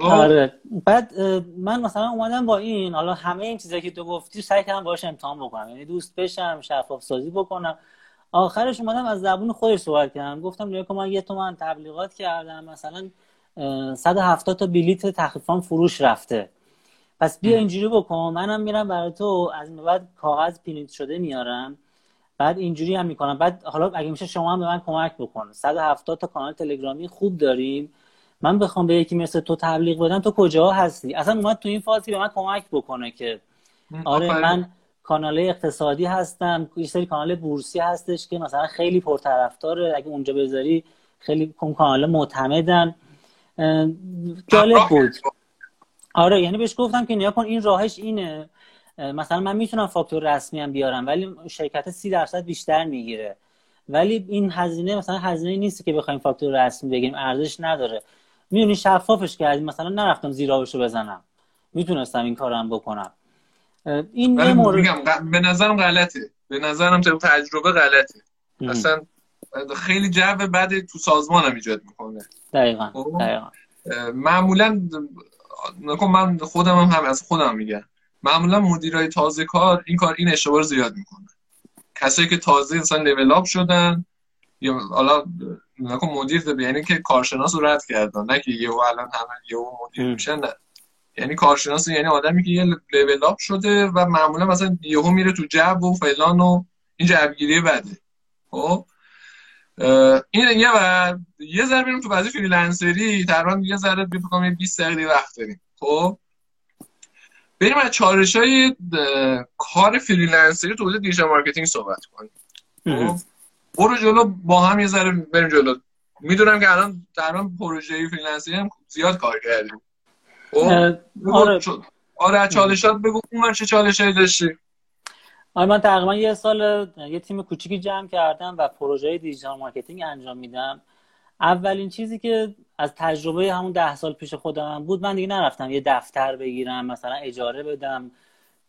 [SPEAKER 2] آره. بعد من مثلا اومدم با این حالا همه این چیزایی که تو گفتی سعی کردم باش امتحان بکنم. یعنی دوست بشم شفاف سازی بکنم. آخرش اومدم از زبون خودش صحبت کردم. گفتم نیا که من یه تومن تبلیغات کردم. مثلا 170 تا بلیت تخفیفان فروش رفته. پس بیا اینجوری بکن. منم میرم برای تو. از این بعد کاغذ پرینت شده میارم. بعد اینجوری هم می‌کنم. بعد حالا اگه میشه شما هم به من کمک بکن. 170 تا کانال تلگرامی خوب داریم. من بخوام به یکی مثل تو تبلیغ بدم. تو کجا هستی؟ اصلا اومد تو این فازی به من کمک بکنه که. آره من کانال اقتصادی هستم. یه سری کانال بورسی هستش که مثلا خیلی پرطرفداره. اگه اونجا بذاری خیلی کانال معتمدن جالب بود. آره یعنی بهش گفتم که نیا کن این راهش اینه. مثلا من می‌تونم فاکتور رسمی هم بیارم ولی شرکت سی درصد بیشتر می‌گیره. ولی این هزینه مثلا هزینه نیست که بخوایم فاکتور رسمی بگیریم ارزش نداره. میونی شفافش کردیم مثلا نرفتم زیرابشو بزنم. می‌تونستم این کارم بکنم.
[SPEAKER 1] این یه مورد به نظرم غلطه. به نظرم تجربه غلطه. اصلا خیلی جو بد تو سازمان هم ایجاد می‌کنه.
[SPEAKER 2] دقیقا, خب؟ دقیقا.
[SPEAKER 1] معمولا من خودم هم, هم از خودم میگم. معمولا مدیرای تازه کار این کار این اشتباه زیاد می‌کنه کسایی که تازه انسان لیول اپ شدن یا حالا نکن مدیر ده یعنی که کارشناس رو رد کردن نه که یهو الان همه یهو مدیر میشن نه. یعنی کارشناس یعنی آدمی که یه level up شده و معمولا مثلا یهو میره تو جو و فلان و این جوگیری بده. خب؟ این یه و یه ذره بریم تو بازی freelancer ی. تقریبا یه ذره بفکرم 20 دقیقه وقت داریم. خب؟ بریم از چالش های کار freelancer ی تو digital marketing صحبت کنیم. خب؟ برو جلو با هم یه ذره بریم جلو. می‌دونم که الان در پروژه freelancer ی هم زیاد کار کردیم. خب؟ آره. آره چالشات بگو. من چه چالشایی داشتی؟
[SPEAKER 2] آره من تقریبا یه سال یه تیم کوچیکی جمع کردم و پروژه digital marketing انجام میدم. اولین چیزی که از تجربه همون ده سال پیش خودم بود من دیگه نرفتم یه دفتر بگیرم مثلا اجاره بدم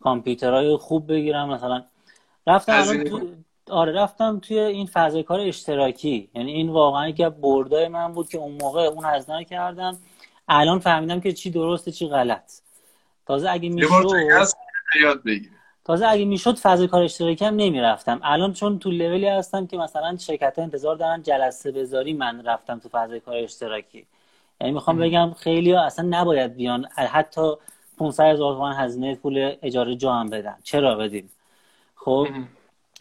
[SPEAKER 2] کامپیوترهای خوب بگیرم مثلا رفتم تو... آره رفتم توی این فضای کار اشتراکی. یعنی این واقعا که بردای من بود که اون موقع اون هزینه کردم. الان فهمیدم که چی درسته چی غلط. تازه اگه می‌شد
[SPEAKER 1] یاد بگیر.
[SPEAKER 2] تازه اگه می‌شد فضای کار اشتراکی هم نمی‌رفتم. الان چون تو لولی هستم که مثلا شرکت انتظار دارن جلسه بذاری من رفتم تو فضای کار اشتراکی. یعنی می‌خوام بگم خیلی ها اصلا نباید بیان حتی 500 هزار تومان هزینه پول اجاره جا هم بدن. چرا بدیم؟ خب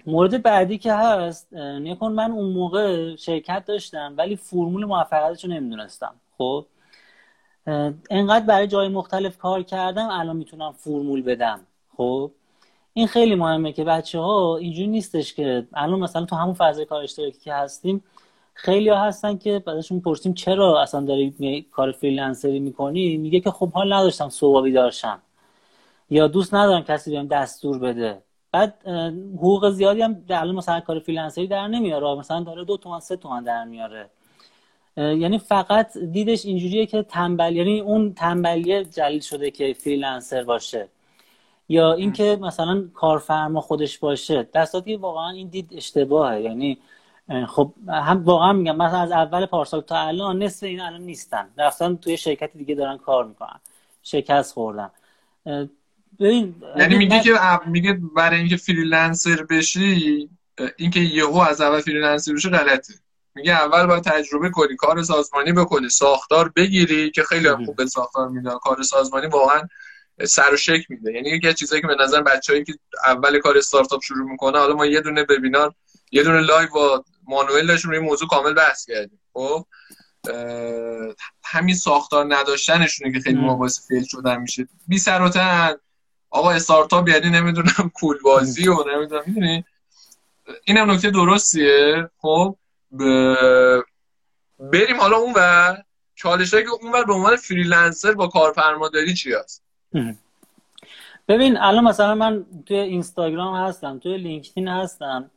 [SPEAKER 2] مورد بعدی که هست نیکن من اون موقع شرکت داشتم ولی فرمول موفقیتش رو نمی‌دونستم. خب انقدر برای جای مختلف کار کردم الان می‌تونم فرمول بدم. خب این خیلی مهمه که بچه ها اینجوری نیستش که الان مثلا تو همون فضای کار اشتراکی که هستیم خیلی ها هستن که بعدشون پرسیم چرا اصلا داری کار فریلنسری می‌کنی؟ میگه که خب حال نداشتم صبح داشتم یا دوست ندارم کسی بهم دستور بده. بعد حقوق زیادی هم الان مثلا کار freelancer ی در نمیاره. مثلا داره دو تومن سه تومن در میاره. یعنی فقط دیدش اینجوریه که تنبل یعنی اون تنبلیه دلیل شده که freelancer باشه. یا اینکه مثلا کارفرما خودش باشه. دستاتی واقعا این دید اشتباهه. یعنی خب هم واقعا میگم مثلا از اول پارسال تا الان نصف این الان نیستن. رفتن توی شرکت دیگه دارن کار می‌کنن. شکست خوردن.
[SPEAKER 1] ببین یعنی میگه که میگه برای اینکه freelancer بشی اینکه یهو از اول freelancer بشه غلطه. میگه اول باید تجربه کنی کار سازمانی بکنی ساختار بگیری که خیلی خوب به ساختار میدن. کار سازمانی واقعا سر و شکل میده. یعنی یکی از چیزایی که به نظر بچه‌ای که اول کار استارتاپ شروع می‌کنه حالا ما یه دونه وبینار یه دونه live با مانوئل داشتیم روی موضوع کامل بحث کردیم. خب همین ساختار نداشتنشونه که خیلی باعث fail شدن میشه. بی سر و آقا استارتاپ یعنی نمی‌دونم cool بازی و نمی‌دونم می‌دونی؟ اینم نکته درستیه. خب بریم حالا اون و چالش که اون به عنوان freelancer با کارفرماداری چی هست؟
[SPEAKER 2] ببین الان مثلا من توی اینستاگرام هستم توی لینکدین هستم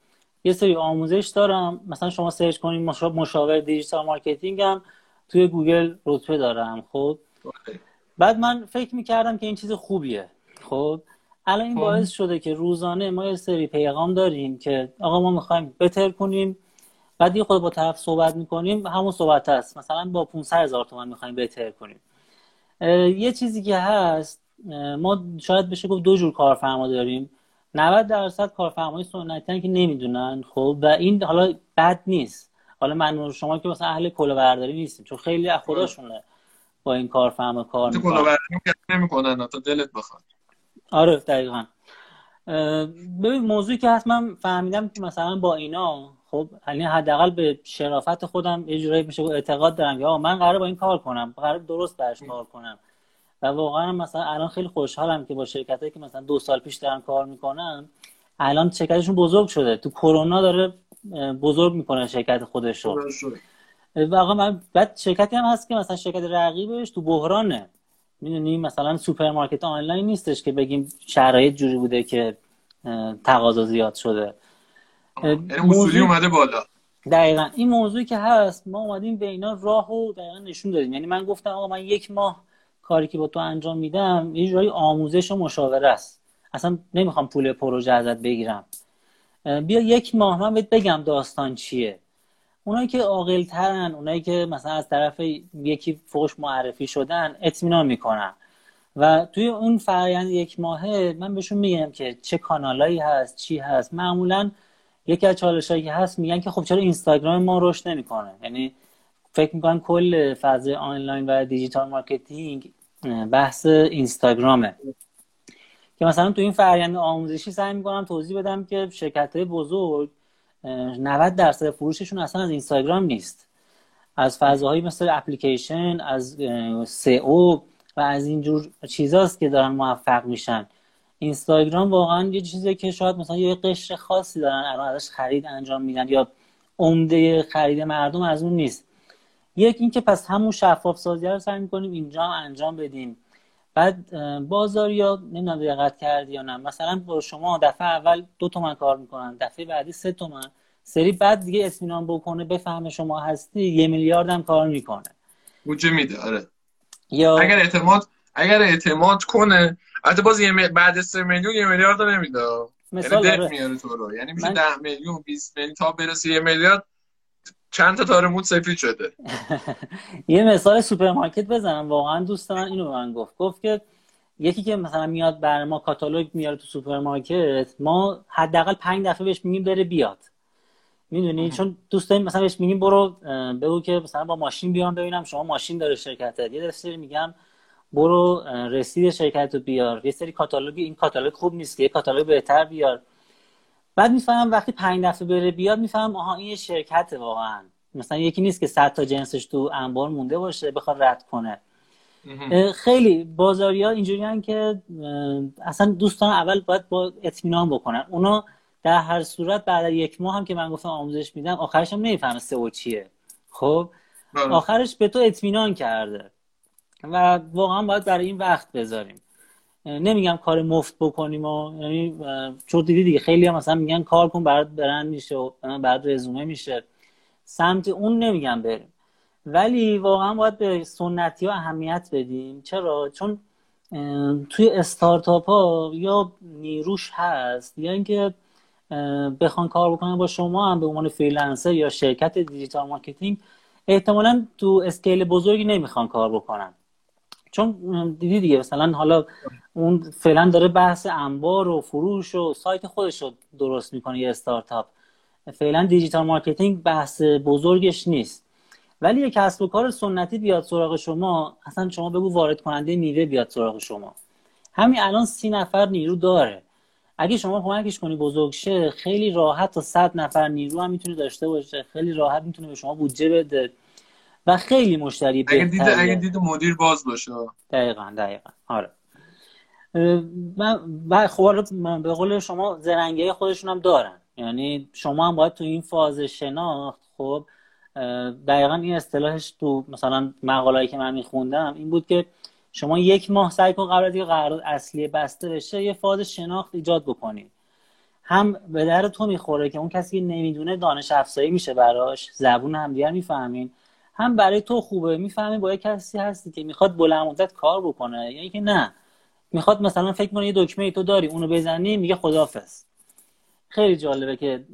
[SPEAKER 2] یه سری آموزش دارم. مثلا شما search کنید مشاور digital marketing هم توی گوگل رتبه دارم خب؟ بعد من فکر می‌کردم که این چیز خوبیه خب؟ الان این خب. باعث شده که روزانه ما یه سری پیغام داریم که آقا ما می‌خوایم بتر کنیم. بعد یه خود با طرف صحبت می‌کنیم همون صحبت هست. مثلا با 500 هزار تومن می‌خوایم بهتر کنیم. یه چیزی که هست ما شاید بشه گفت دو جور کارفرما داریم. 90 درصد کارفرمای سنتی که نمی‌دونن خب و این حالا بد نیست. حالا من شما که مثلا اهل کلاهبرداری نیستیم چون خیلی از خودشونه با این کارفرما کار
[SPEAKER 1] نمی‌کنن تا دلت بخواد.
[SPEAKER 2] آره دقیقا. ببین موضوعی که هست من فهمیدم که مثلا با اینا خب یعنی حداقل به شرافت خودم یه جورایی میشه اعتقاد دارم که من قرار با این کار کنم قرار درست برش کار کنم. و واقعا مثلا الان خیلی خوشحالم که با شرکت که مثلا دو سال پیش دارم کار می‌کنم الان شرکتشون بزرگ شده. تو کرونا داره بزرگ می‌کنه شرکت خودش رو واقعا من بعد شرکتی هم هست که مثلا شرکت رقیبش تو بحرانه. می‌دونی؟ مثلا سوپرمارکت آنلاین نیستش که بگیم شرایط جوری بوده که تقاضا زیاد شده.
[SPEAKER 1] یعنی موضوع اومده بالا.
[SPEAKER 2] دقیقا. این موضوعی که هست ما اومدیم به اینا راه و دقیقا نشون دادیم. یعنی من گفتم آقا من یک ماه کاری که با تو انجام میدم یه جوری آموزش و مشاوره است. اصلا نمی‌خوام پول پروژه ازت بگیرم. بیا یک ماه من بهت بگم داستان چیه. اونایی که عاقل ترن اونایی که مثلا از طرف یکی فوش معرفی شدن اطمینان می‌کنن. و توی اون فرایند یک ماهه من بهشون میگم که چه کانالایی هست چی هست. معمولا یکی از چالشایی که هست میگن که خب چرا اینستاگرام ما رشد نمی‌کنه؟ یعنی فکر می‌کنم کل فاز آنلاین و digital marketing بحث اینستاگرامه. که مثلا تو این فرآیند آموزشی سعی می‌کنم توضیح بدم که شرکت های بزرگ 90 درصد فروششون اصلا از اینستاگرام نیست. از فضاهایی مثل اپلیکیشن از او و از اینجور چیزاست که دارن موفق میشن. اینستاگرام واقعا یه چیزی که شاید مثلا یه قشر خاصی دارن الان ازش خرید انجام میدن یا عمده خرید مردم از اون نیست. یک اینکه پس همون شفاف سازی رو سعی می‌کنیم اینجا انجام بدیم. بعد بازار یا نمی‌دونم دقت کردی یا نه مثلا با شما دفعه اول دو تومن کار می‌کنن دفعه بعدی سه تومن. سری بعد دیگه اسمینان بکنه بفهمه شما هستی یه میلیارد هم کار می‌کنه.
[SPEAKER 1] بودجه میده آره. یا اگر اعتماد اگر اعتماد کنه البته باز یه بعد سه میلیون یه میلیارد نمیده. مثال یعنی میاره تو رو. یعنی میشه من... 10 میلیون 20 میلیون تا برسه یه میلیارد. چند تا تار سفید شده. *laughs*
[SPEAKER 2] یه مثال سوپرمارکت بزنم. واقعا دوست من اینو به من گفت. گفت که یکی که مثلا میاد بر ما کاتالوگ میاره تو سوپرمارکت ما حداقل پنج دفعه بهش میگیم بره بیاد. می‌دونی؟ چون دوست داریم مثلا بهش میگیم برو بگو که مثلا با ماشین بیام ببینم شما ماشین داره شرکت یه دسته میگم برو رسید شرکت رو بیار. یه سری کاتالوگ این کاتالوگ خوب نیست که یه کاتالوگ بهتر بیار. بعد می‌فهمم وقتی پنج دفعه بره بیاد می‌فهمم آها این یه شرکت واقعا. مثلا یکی نیست که صد تا جنسش تو انبار مونده باشه بخواد رد کنه. خیلی بازاری ها اینجوری که اصلا دوستان اول باید با اطمینان بکنن. اونا در هر صورت بعد یک ماه هم که من گفتم آموزش میدم آخرش هم نمی‌فهمه سئو چیه. خب؟ بله. آخرش به تو اطمینان کرده. و واقعا باید برای این وقت بذاریم. نمیگم کار مفت بکنیم و یعنی چون دیدی دیگه خیلی هم مثلا میگن کار کن برات برند میشه و بعد رزومه میشه. سمت اون نمیگم بریم. ولی واقعا باید به سنتی ها اهمیت بدیم. چرا؟ چون توی استارتاپ ها یا نیروش هست یا اینکه بخوان کار بکنن با شما هم به عنوان freelancer یا شرکت digital marketing احتمالا تو scale بزرگی نمی‌خوان کار بکنن. چون دیدی دیگه مثلا حالا اون فعلا داره بحث انبار و فروش و سایت خودش رو درست می‌کنه یه استارتاپ. فعلا digital marketing بحث بزرگش نیست. ولی یه کسب و کار سنتی بیاد سراغ شما اصلا شما بگو وارد کننده میوه بیاد سراغ شما. همین الان سی نفر نیرو داره. اگه شما کمکش کنی بزرگ شه خیلی راحت تا صد نفر نیرو هم می‌تونه داشته باشه خیلی راحت می‌تونه به شما بودجه بده. و خیلی مشتری
[SPEAKER 1] اگه دیده اگه دیده مدیر باز باشه.
[SPEAKER 2] دقیقا دقیقا. آره. من خب به قول شما زرنگی خودشون هم دارن. یعنی شما هم باید تو این فاز شناخت خب دقیقا این اصطلاحش تو مثلا مقالهایی که من میخوندم این بود که شما یک ماه سعی کن قبل از اینکه قرارداد اصلی بسته بشه یه فاز شناخت ایجاد بکنی. هم به در تو می‌خوره که اون کسی که نمی‌دونه دانش افزایی میشه براش زبون همدیگر می‌فهمین. هم برای تو خوبه. می‌فهمی با یه کسی هستی که می‌خواد بلند مدت کار بکنه. یعنی که نه. می‌خواد مثلا فکر کنه یه دکمه ای تو داری اونو بزنی میگه خدافظ خیلی جالبه که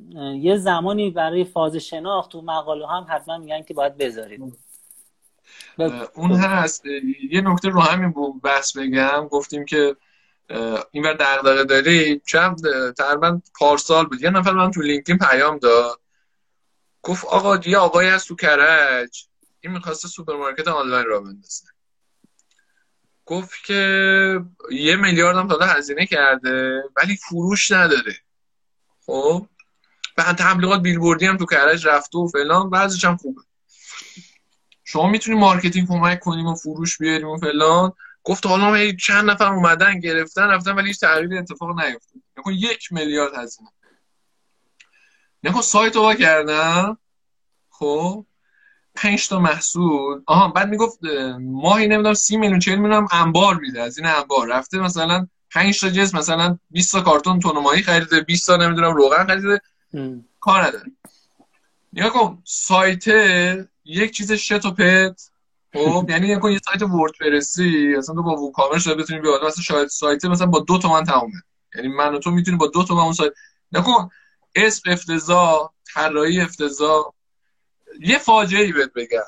[SPEAKER 2] یه زمانی برای فاز شناخت تو مقاله هم حتما میگن که باید بذارید.
[SPEAKER 1] اون هست یه نکته رو همین بحث بگم. گفتیم که این بر دغدغه داری چند تقریبا پارسال بود. یه نفر من تو لینکدین پیام داد. گفت آقا یه آقای از تو کرج. این می‌خواسته سوپرمارکت آنلاین را بندازه. گفت که یه میلیارد هم تا هزینه کرده ولی فروش نداره. خب؟ بعد تبلیغات بیلبوردی هم تو کرج رفته و فلان بعضیش هم خوبه. شما می‌تونی marketing کمک کنیم و فروش بیاریم و فلان. گفت حالا چند نفر اومدن گرفتن رفتن ولی هیچ تغییری اتفاق نیفتاد. نکن یک میلیارد هزینه. نکن سایت رو کردم خب؟ پنج تا محصول. آها بعد می‌گفت ماهی نمی‌دونم سی میلیون چهل میلیون انبار میده. از این انبار رفته مثلا 5 تا جنس مثلا 20 تا کارتون تون ماهی خریده 20 تا نمی‌دونم روغن خریده. کار نداره. نگاه کن سایت یک چیز شت و پت. خب یعنی نگاه کن یه سایت وردپرسی اصلا تو با ووکامرس بتونی بیاد مثلا شاید سایت مثلا با دو تومن تمومه. یعنی من و تو می‌تونی با دو تومن اون سایت. نکن اسم افتضاح طراحی افتضاح. یه فاجعه ای بهت بگم.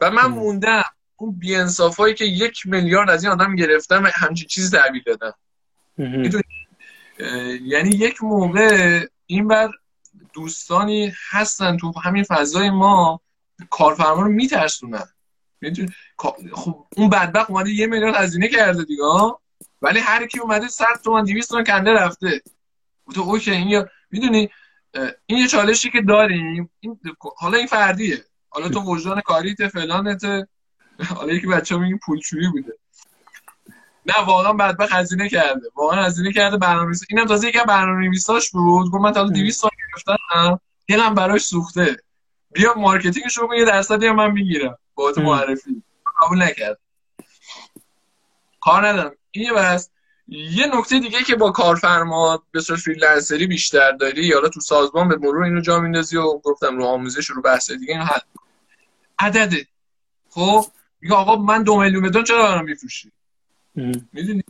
[SPEAKER 1] و من موندم اون بیانصافایی که یک میلیارد از این آدم گرفتم همچین چیز تحویل دادم. یعنی یک موقع این بر دوستانی هستن تو همین فضای ما کارفرما رو میترسونن. خب اون بدبخت اومده یه میلیارد هزینه کرده دیگه ولی هر کی اومده 100 تومن 200 تومن کنده رفته. تو OK این می‌دونی؟ این یه چالشی که داریم این حالا این فردیه. حالا تو وجدان کاریت فلانت حالا یکی بچه میگه پولشویی بوده. نه واقعا بدبخت هزینه کرده. واقعا هزینه کرده برنامه‌نویس. اینم تازه یکم برنامه‌نویساش بود. گفت من تا 200 تومن گرفتم دلم براش سوخته. بیا marketing ش رو یه درصدی هم من می‌گیرم. با معرفی. قبول نکرد. کار ندارم. این بس یه نکته دیگه که با کارفرما به صورت فریلنسری بیشتر داری یا تو سازمان به مرور اینو جا میندازی و گفتم رو آموزش رو بحث دیگه اینو حل عدده. خب میگه آقا من دو میلیون بدون چرا برام میفروشی؟ می‌دونی؟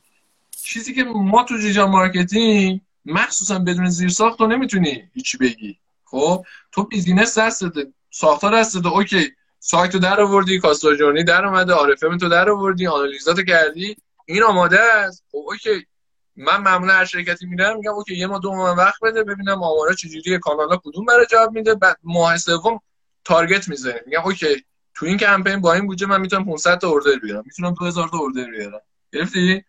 [SPEAKER 1] چیزی که ما تو جیجا مارکتینگ مخصوصا بدون زیر ساخت تو نمی‌تونی هیچی بگی. خب تو بیزینس دستته ساختار دستته اوکی سایت رو در آوردی customer journey در اومده RFM تو در آوردی آنالیزاتو کردی. این آماده است؟ خب OK. من معمولا هر شرکتی میرم میگم OK یه ماه دو ماه وقت بده ببینم آمارا چجوریه کانالا کدوم برای جواب میده. بعد ماه سوم target می‌زنیم. میگم OK تو این کمپین با این بودجه من می‌تونم 500 تا order بیارم. می‌تونم 2000 تا order بیارم. گرفتی؟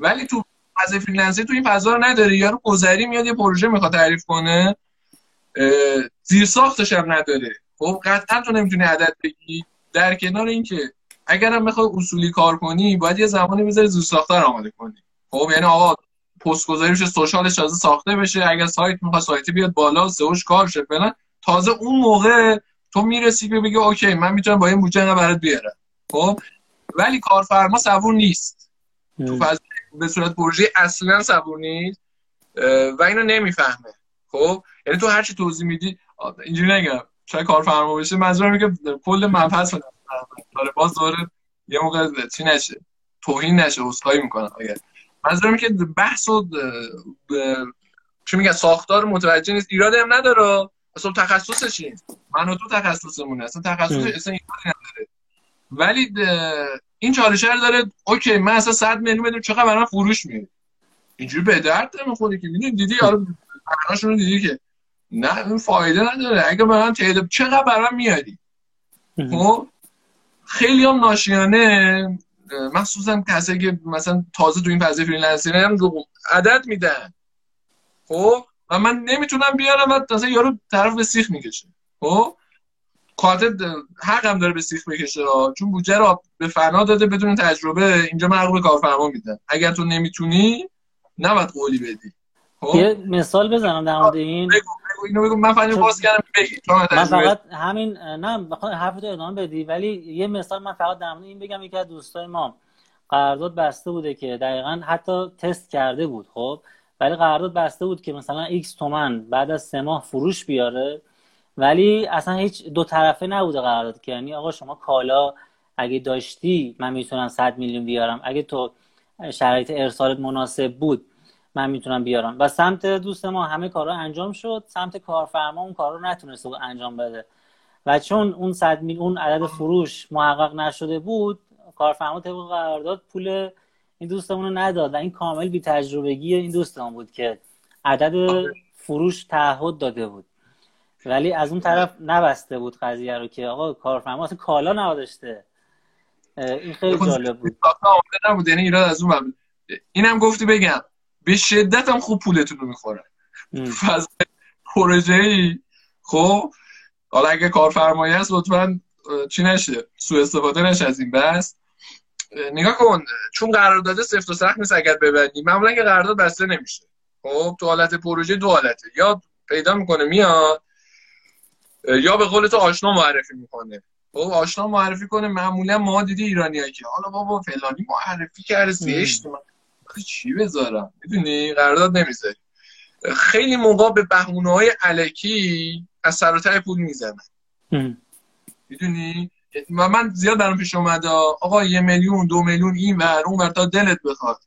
[SPEAKER 1] ولی تو از freelancer تو این فضا رو نداره یارو گذری میاد یه پروژه می‌خواد تعریف کنه. زیر ساختش هم نداره. خب قطعا تو نمی‌تونی عدد بگی در کنار اینکه اگرم بخوای اصولی کار کنی باید یه زمانی بذاری زیر ساختار آماده کنی. خب یعنی آقا پست گذاری بشه سوشالش تازه ساخته بشه اگر سایت می‌خواد سایتی بیاد بالا سئوش کار شه فلان تازه اون موقع تو می‌رسی که بگی اوکی من می‌تونم با این بودجه برات بیارم. خب ولی کارفرما صبور نیست. تو فاز به صورت پروژه اصلا صبور نیست و اینو نمی‌فهمه. خب یعنی تو هر چی توضیح میدی اینجوری نگم. شاید کارفرما بشه منظورم که کل مبحث داره باز داره یه موقع چی نشه توهین نشه عذرخواهی می‌کنم اگر. منظورم که بحث و چی میگن ساختار متوجه نیست. ایراد هم نداره. اصلا تخصصش این. من و تو تخصصمونه. اصلا تخصص اصلا ایرادی نداره. ولی این چالش رو داره. اوکی من اصلا 100 میلیون بدم چقدر برام فروش میاد اینجوری به درد نمی‌خوره که. می‌دونی دیدی حالا رو دیدی که نه این فایده نداره. اگه من تعداد چقدر برام میاری؟ خب؟ خیلی هم ناشیانه. مخصوصا کسایی که مثلا تازه تو این فضای freelancing هم عدد میدن. خب؟ و من نمی‌تونم بیارم و مثلا یارو طرف به سیخ می‌کشه. خب؟ کارت حقم داره به سیخ بکشه چون بودجه رو به فنا داده بدون تجربه. اینجا من به کارفرما میدم. اگر تو نمی‌تونی نباید قولی بدی.
[SPEAKER 2] خب؟ یه مثال بزنم در مورد این.
[SPEAKER 1] اینو بگو من فقط باز کردم بگی
[SPEAKER 2] من فقط همین نه بخوام حرف تو ادامه بدی ولی یه مثال من فقط در این بگم یکی از دوستای ما قرارداد بسته بوده که دقیقا حتی تست کرده بود خب؟ ولی قرارداد بسته بود که مثلا X تومن بعد از سه ماه فروش بیاره ولی اصلا هیچ دو طرفه نبوده قرارداد که یعنی آقا شما کالا اگه داشتی من می‌تونم 100 میلیون بیارم. اگه تو شرایط ارسالت مناسب بود من می‌تونم بیارم. و سمت دوست ما همه کارا انجام شد. سمت کارفرما اون کار رو نتونسته بود انجام بده. و چون اون صد میل اون عدد فروش محقق نشده بود کارفرما طبق قرارداد پول این دوستمون رو نداد. و این کامل بی تجربگی این دوستمون بود که عدد فروش تعهد داده بود. ولی از اون طرف نبسته بود قضیه رو که آقا کارفرما اصلا کالا نداشته این خیلی جالب بود.
[SPEAKER 1] نبود. یعنی ایراد از اون اینم گفتی بگم. به شدت هم خوب پولتون رو می‌خورن فضل پروژه ای خب حالا اگه کارفرمایی هست لطفا چی نشه؟ سو استفاده نشه از این بس نگاه کن چون قرارداد سفت و سخت نیست اگر ببندی معمولا که قرارداد بسته نمیشه. خب تو حالت پروژه دو حالته. یا پیدا می‌کنه میاد یا به قول تو آشنا معرفی می‌کنه. خب آشنا معرفی کنه معمولا ما دیدی ایرانیایی که حالا بابا فلانی معرفی کرده زشت چی بذارم؟ می‌دونی؟ قرارداد نمی‌ذاری. خیلی موقع به بهونه های علکی از سر پول می‌زنن. می‌دونی؟ و من زیاد برام پیش اومده آقا یه میلیون دو میلیون این ور اون ور تا دلت بخواد.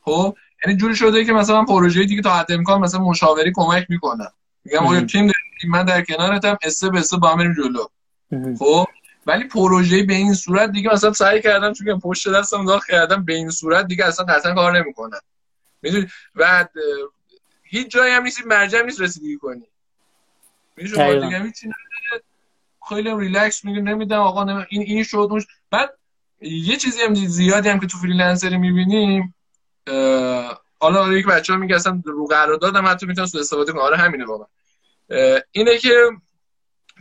[SPEAKER 1] خب؟ یعنی جوری شده که مثلا پروژه دیگه تا حد امکان مثلا مشاوری کمک می‌کنن میگم آیا تیم من در کنارتم اسه به اسه با هم جلو. خب؟ ولی پروژه به این صورت دیگه مثلا سعی کردم چون پشت دستم داخل کردم به این صورت دیگه اصلا اصلا کار نمی‌کنم. می‌دونی؟ بعد هیچ جایی هم نیستی مرجع نیست رسیدگی کنی. میشه دیگه هیچی خیلی ریلکس میگه نمیدم آقا نمی... این این شد اون بعد یه چیزی هم زیادی هم که تو فریلنسری می‌بینیم حالا یک بچه ها میگه اصلا رو قرارداد هم حتی می‌تونن سو استفاده کنن آره همینه واقعا اینه که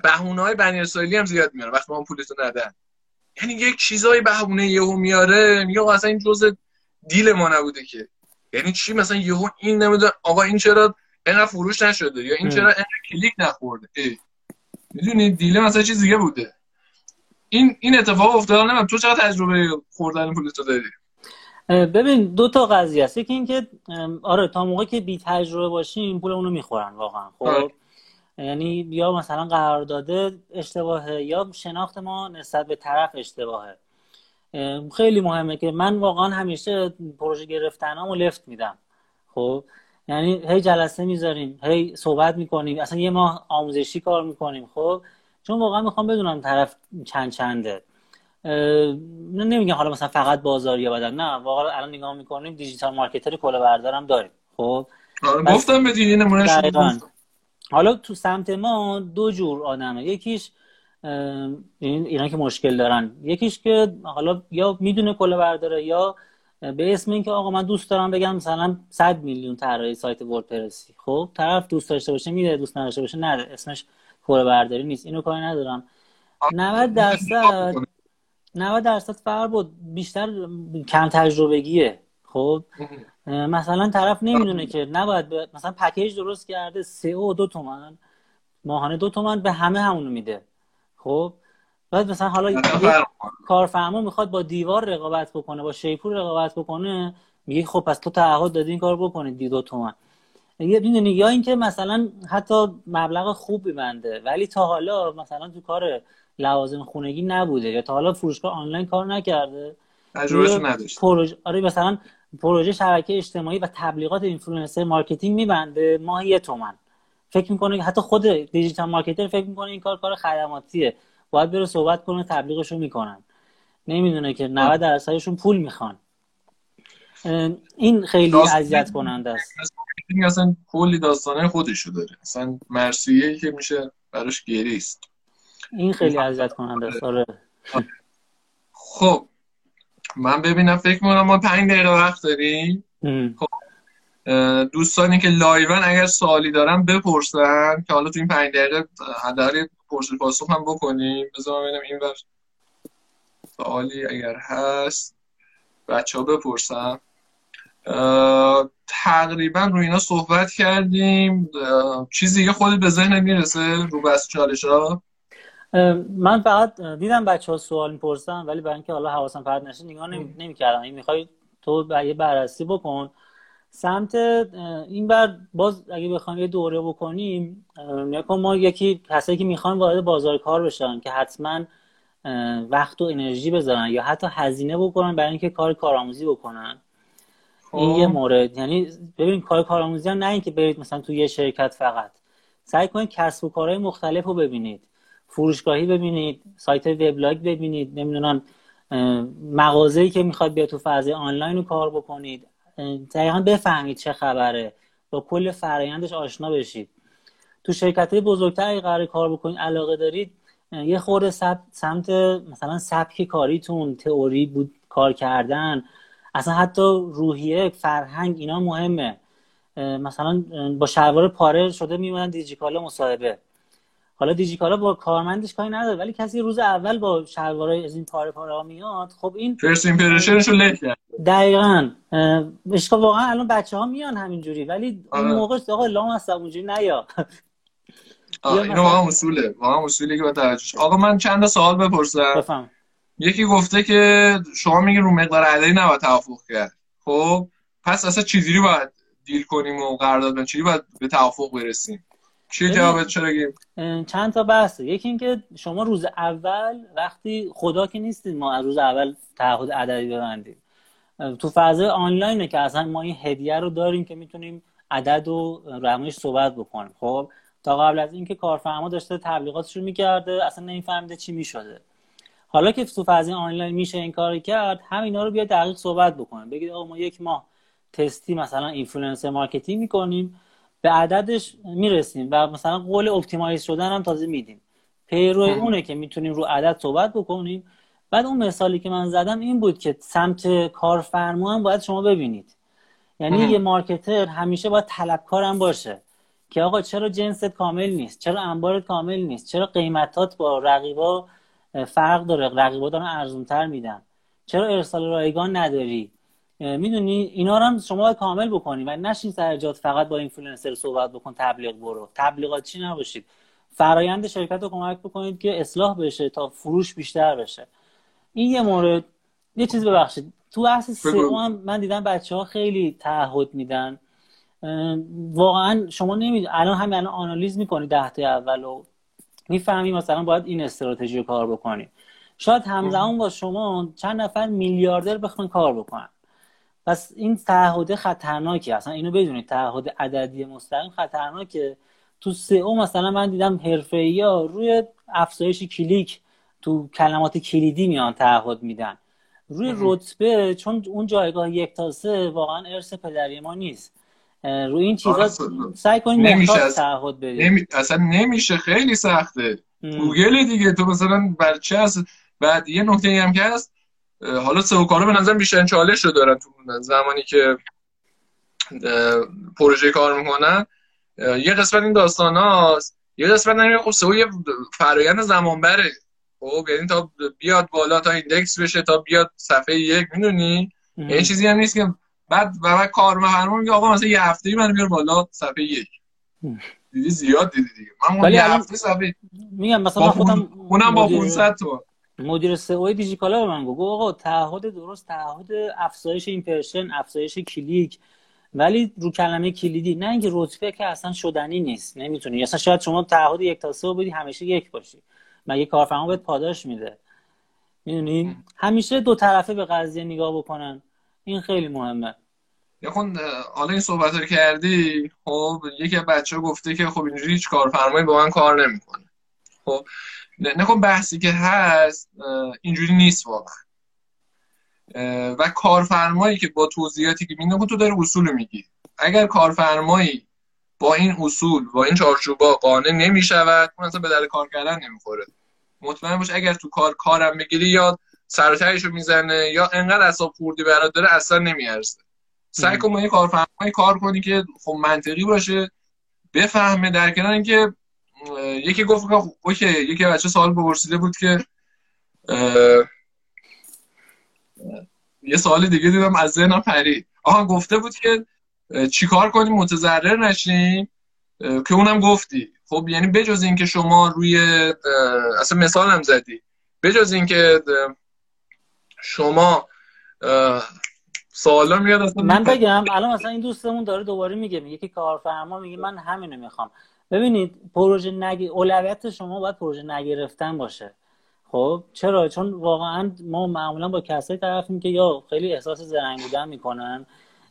[SPEAKER 1] بهونه های بنی اسرائیلی هم زیاد میاره وقتی ما پولتو ندن. یعنی یک چیزای بهونه یهو میاره میگه اصلا این جزء دیل ما نبوده که. یعنی چی؟ مثلا یهو این نمی‌دونه آقا این چرا اینقدر فروش نشده؟ یا این چرا اینقدر کلیک نخورده؟ می‌دونی؟ دیل مثلا چیز دیگه بوده. این این اتفاق افتاد نمی‌دونم. تو چقدر تجربه خوردن پولتو داری؟
[SPEAKER 2] ببین دو تا قضیه است. یکی اینکه آره تا موقعی که بی تجربه باشیم پول اونو می‌خورن واقعا. خب؟ آره. یعنی یا مثلا قرارداد اشتباهه یا شناخت ما نسبت به طرف اشتباهه. خیلی مهمه که من واقعا همیشه پروژه گرفتنامو لفت میدم. خب؟ یعنی هی جلسه می‌ذاریم هی صحبت می‌کنیم اصلا یه ماه آموزشی کار می‌کنیم خب؟ چون واقعا می‌خوام بدونم طرف چند چنده. نمیگم حالا مثلا فقط بازاری بدن نه واقعا الان نگاه می‌کنیم دیجیتال مارکتر کلا بردارم داریم خب؟
[SPEAKER 1] آره، گفتم به
[SPEAKER 2] حالا تو سمت ما دو جور آدمه. یکیش این اینا که مشکل دارن. یکیش که حالا یا می‌دونه کلا برداره یا به اسم اینکه آقا من دوست دارم بگم مثلا 100 میلیون طراحی سایت وردپرسی. خب طرف دوست داشته باشه میده دوست نداشته باشه نده اسمش کلا برداری نیست. اینو کاری ندارم. 90 درصد 90 درصد فرق بود بیشتر کم تجربگیه. خب مثلا طرف نمی‌دونه که نباید مثلا پکیج درست کرده سه او دو تومن ماهانه دو تومن به همه همونو میده. خب؟ بعد مثلا حالا کارفرما می‌خواد با دیوار رقابت بکنه با شیپور رقابت بکنه میگه خب پس تو تعهد دادی این کار بکنید دی دو تومن می‌دونی؟ یا اینکه مثلا حتی مبلغ خوب ببنده ولی تا حالا مثلا تو کار لوازم خونگی نبوده یا تا حالا فروشگاه آنلاین کار نکرده پروژه آره مثلا پروژه شبکه اجتماعی و تبلیغات influencer marketing میبنده ماهی یه تومن. فکر می‌کنه حتی خود digital marketer فکر می‌کنه این کار کار خدماتیه. باید بره صحبت کنه تبلیغشو می‌کنن. نمی‌دونه که 90 درصدشون پول می‌خوان. این خیلی اذیت کننده است.
[SPEAKER 1] اصلا کلی داستانه خودشو داره. اصلا مرسیه که میشه براش گریست.
[SPEAKER 2] این خیلی اذیت کننده است. آره.
[SPEAKER 1] خب. من ببینم فکر می‌کنم ما پنج دقیقه وقت داریم. خب دوستانی که لایون اگر سوالی دارن بپرسن که حالا تو این پنج دقیقه حداقل پرسش پاسخ هم بکنیم. بذار ببینم این بر سوالی اگر هست بچه ها بپرسن تقریبا رو اینا صحبت کردیم. چیزی دیگه خودت به ذهن می‌رسه رو بس چالش ها
[SPEAKER 2] من فقط دیدم بچه ها سوال می‌پرسن ولی برای اینکه حالا حواسم پرد نشه نگاه نمی کردم این می‌خوای تو یه بررسی بکن. سمت این بر باز اگه بخوایم یه دوره بکنیم نکن ما یکی کسایی که می‌خوان وارد بازار کار بشن که حتما وقت و انرژی بذارن یا حتی هزینه بکنن برای اینکه کار کارآموزی بکنن. این یه خب. مورد. یعنی ببین کار کارآموزی هم نه اینکه برید مثلا تو یه شرکت فقط. سعی کنید کسب و کارهای مختلف رو ببینید. فروشگاهی ببینید سایت وبلاگ ببینید نمی‌دونم مغازه‌ای که می‌خواد بیا تو فاز آنلاین رو کار بکنید. دقیقا بفهمید چه خبره. با کل فرایندش آشنا بشید. تو شرکت های بزرگتر اگه قرار کار بکنید علاقه دارید یه خورده سمت مثلا سبک کاریتون تئوری بود کار کردن اصلا حتی روحیه فرهنگ اینا مهمه. مثلا با شلوار پاره شده میمونن دیجیکالا مصاحبه. حالا دیجیکالا با کارمندش کاری نداره ولی کسی روز اول با شلوارای از این پاره پاره میاد خب این
[SPEAKER 1] فرست ایمپرشنش رو کرد.
[SPEAKER 2] دقیقاً. اشکا واقعا الان بچه ها میان همینجوری ولی آره. اون موقع آقا لام هستم اونجوری نیا.
[SPEAKER 1] اینو واقعا اصوله. واقعا اصولی که باید آقا من چند سوال بپرسم.
[SPEAKER 2] بفهم.
[SPEAKER 1] یکی گفته که شما میگی رو مقدار عددی نباید توافق کرد. خب پس اصلا چیزی باید دیل کنیم و قرارداد چی باید به توافق برسیم؟ چی جوابت چرا
[SPEAKER 2] چند تا بحثه یکی اینکه شما روز اول وقتی خدا که نیستید ما روز اول تعهد عددی ببندیم. تو فضای آنلاینه که اصلا ما این هدیه رو داریم که می‌تونیم عدد و رمایش صحبت بکنیم. خب تا قبل از اینکه کارفرما داشته تبلیغاتش رو می‌کرده اصلا نمیفهمیده چی می‌شده. حالا که تو فضای آنلاین میشه این کار کرد همینا رو بیا دقیق صحبت بکنیم. بگید آقا ما یک ماه تستی مثلا influencer marketing می‌کنیم. به عددش می‌رسیم و مثلا قول optimize شدن هم تازه میدیم. پیرو اونه که می‌تونیم رو عدد صحبت بکنیم. بعد اون مثالی که من زدم این بود که سمت کارفرما هم باید شما ببینید. یعنی یه marketer همیشه باید طلبکارم باشه که آقا چرا جنست کامل نیست؟ چرا انبارت کامل نیست؟ چرا قیمتات با رقیبا فرق داره؟ رقیبا دارن ارزونتر میدن. چرا ارسال رایگان نداری؟ می‌دونی اینا رو هم شما باید کامل بکنی. و نشین سر فقط با اینفلوئنسر صحبت بکن تبلیغ برو. تبلیغات چی نباشید؟ فرایند شرکت رو کمک بکنید که اصلاح بشه تا فروش بیشتر بشه. این یه مورد. یه چیز ببخشید. تو اصل سئو هم من دیدم بچه ها خیلی تعهد میدن. واقعا شما نمید الان همین الان آنالیز می‌کنی ده تا اول و می‌فهمی مثلا باید این استراتژی رو کار بکنی. شاید همزمان با شما چند نفر میلیاردر بخوان کار بکنن. پس این تعهد خطرناکه. اصلا اینو بدونید تعهد عددی مستقیم خطرناکه. تو سئو مثلا من دیدم حرفه‌ای ها روی افزایش کلیک تو کلمات کلیدی میان تعهد میدن. روی رتبه چون اون جایگاه یک تا سه واقعا ارث پدری ما نیست. روی این چیزا سعی کنید نمیشه تعهد بدید.
[SPEAKER 1] نمی... اصلا نمیشه خیلی سخته. گوگل دیگه تو مثلا بر چه بعد یه نکته هم که هست حالا سئو کارا به نظر بیشتر چالش رو دارن تو زمانی که پروژه کار می‌کنن یه قسمت این داستان هاست. یه قسمت نمیده خب سئو یه فرایند زمان بره خب یعنی تا بیاد بالا تا index بشه تا بیاد صفحه یک می‌دونی؟ این چیزی هم نیست که بعد و بعد کارمند میگه آقا مثلا یه هفته من بیار بالا صفحه یک. دیدی؟ زیاد دیدی دیگه. من یه هفته صفحه
[SPEAKER 2] میگم مثلا من خودم
[SPEAKER 1] اونم با 500 تو
[SPEAKER 2] مدیر سئو دیجیکالا به من گفت آقا تعهد درست تعهد افزایش impression افزایش کلیک. ولی رو کلمه کلیدی نه اینکه رتبه که اصلا شدنی نیست نمی‌تونی. اصلا شاید شما تعهد یک تا سه بدی همیشه یک باشی. مگه کارفرما بهت پاداش میده؟ می‌دونی؟ همیشه دو طرفه به قضیه نگاه بکنن. این خیلی مهمه.
[SPEAKER 1] خب حالا این صحبت رو کردی خب یکی بچه گفته که خب اینجوری هیچ کارفرمایی با من کار نمی‌کنه. خب خب بحثی که هست اینجوری نیست واقعا. و کارفرمایی که با توضیحاتی که میده تو داره اصول میگی. اگر کارفرمایی با این اصول با این چارچوبا قانع نمی‌شود اون اصلا به در کار کردن نمی‌خوره. مطمئن باش اگر تو کار کارم بگیری یا سرتایشو می‌زنه یا انقدر اصاب خوردی برات داره اصلا نمیارزه. سعی کن با این کارفرمایی کار کنی که خب منطقی باشه بفهمه در کنار اینکه یکی گفت که اوکی یکی بچه سوال بپرسیده بود که یه سوال دیگه دیدم از ذهنم پرید. آها گفته بود که چیکار کنیم؟ متضرر نشیم؟ که اونم گفتی. خب یعنی بجز اینکه شما روی اصلا مثال هم زدی. بجز اینکه شما سوالا میاد اصلا
[SPEAKER 2] من بگم الان مثلا این دوستمون داره دوباره میگه میگه که کارفرما میگه من همینو می‌خوام. ببینید پروژه نگ... اولویت شما باید پروژه نگرفتن باشه. خب؟ چرا؟ چون واقعا ما معمولا با کسایی طرفیم که یا خیلی احساس زرنگ بودن می‌کنن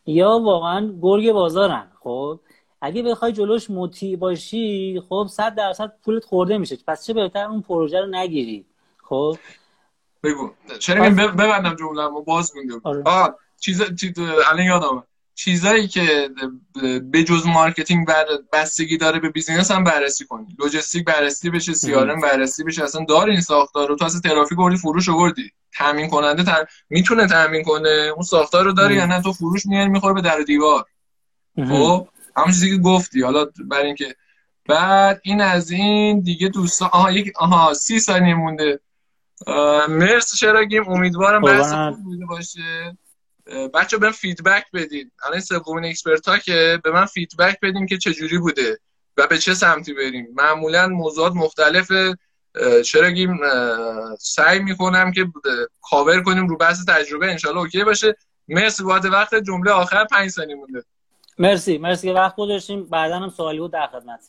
[SPEAKER 2] یا واقعا گرگ بازارن. خب؟ اگه بخوای جلوش مطیع باشی خب صد درصد پولت خورده میشه. پس چه بهتر اون پروژه رو نگیری؟ خب؟
[SPEAKER 1] بگو. چرا ببندم جمله باز میگم. آره. چیز چیز الان یادم چیزایی که به جز مارکتینگ بر بستگی داره به بیزینس هم بررسی کنی. لوجستیک بررسی بشه سی بررسی بشه. اصلا داره این ساختار رو. تو اصلا ترافیک وردی فروش آوردی. تامین کننده تر... می‌تونه تامین کنه. اون ساختار رو داره یا نه؟ تو فروش میاری می‌خوره به در دیوار. خب؟ همون چیزی که گفتی. حالا برای اینکه بعد این از این دیگه دوستان آها یک آها سی ثانیه مونده. مرس چراگیم امیدوارم بحث باشه. بچه به فیدبک بدید الان سومین اکسپرت ها که به من فیدبک بدیم که چجوری بوده و به چه سمتی بریم. معمولا موضوعات مختلف چرا سعی می‌کنم که کاور کنیم رو بحث تجربه. انشالله اوکی باشه. مرسی بابت وقت. جمله آخر پنج ثانیه مونده.
[SPEAKER 2] مرسی. مرسی که وقت گذاشتیم. بعدا هم سوالی بود در خدمت.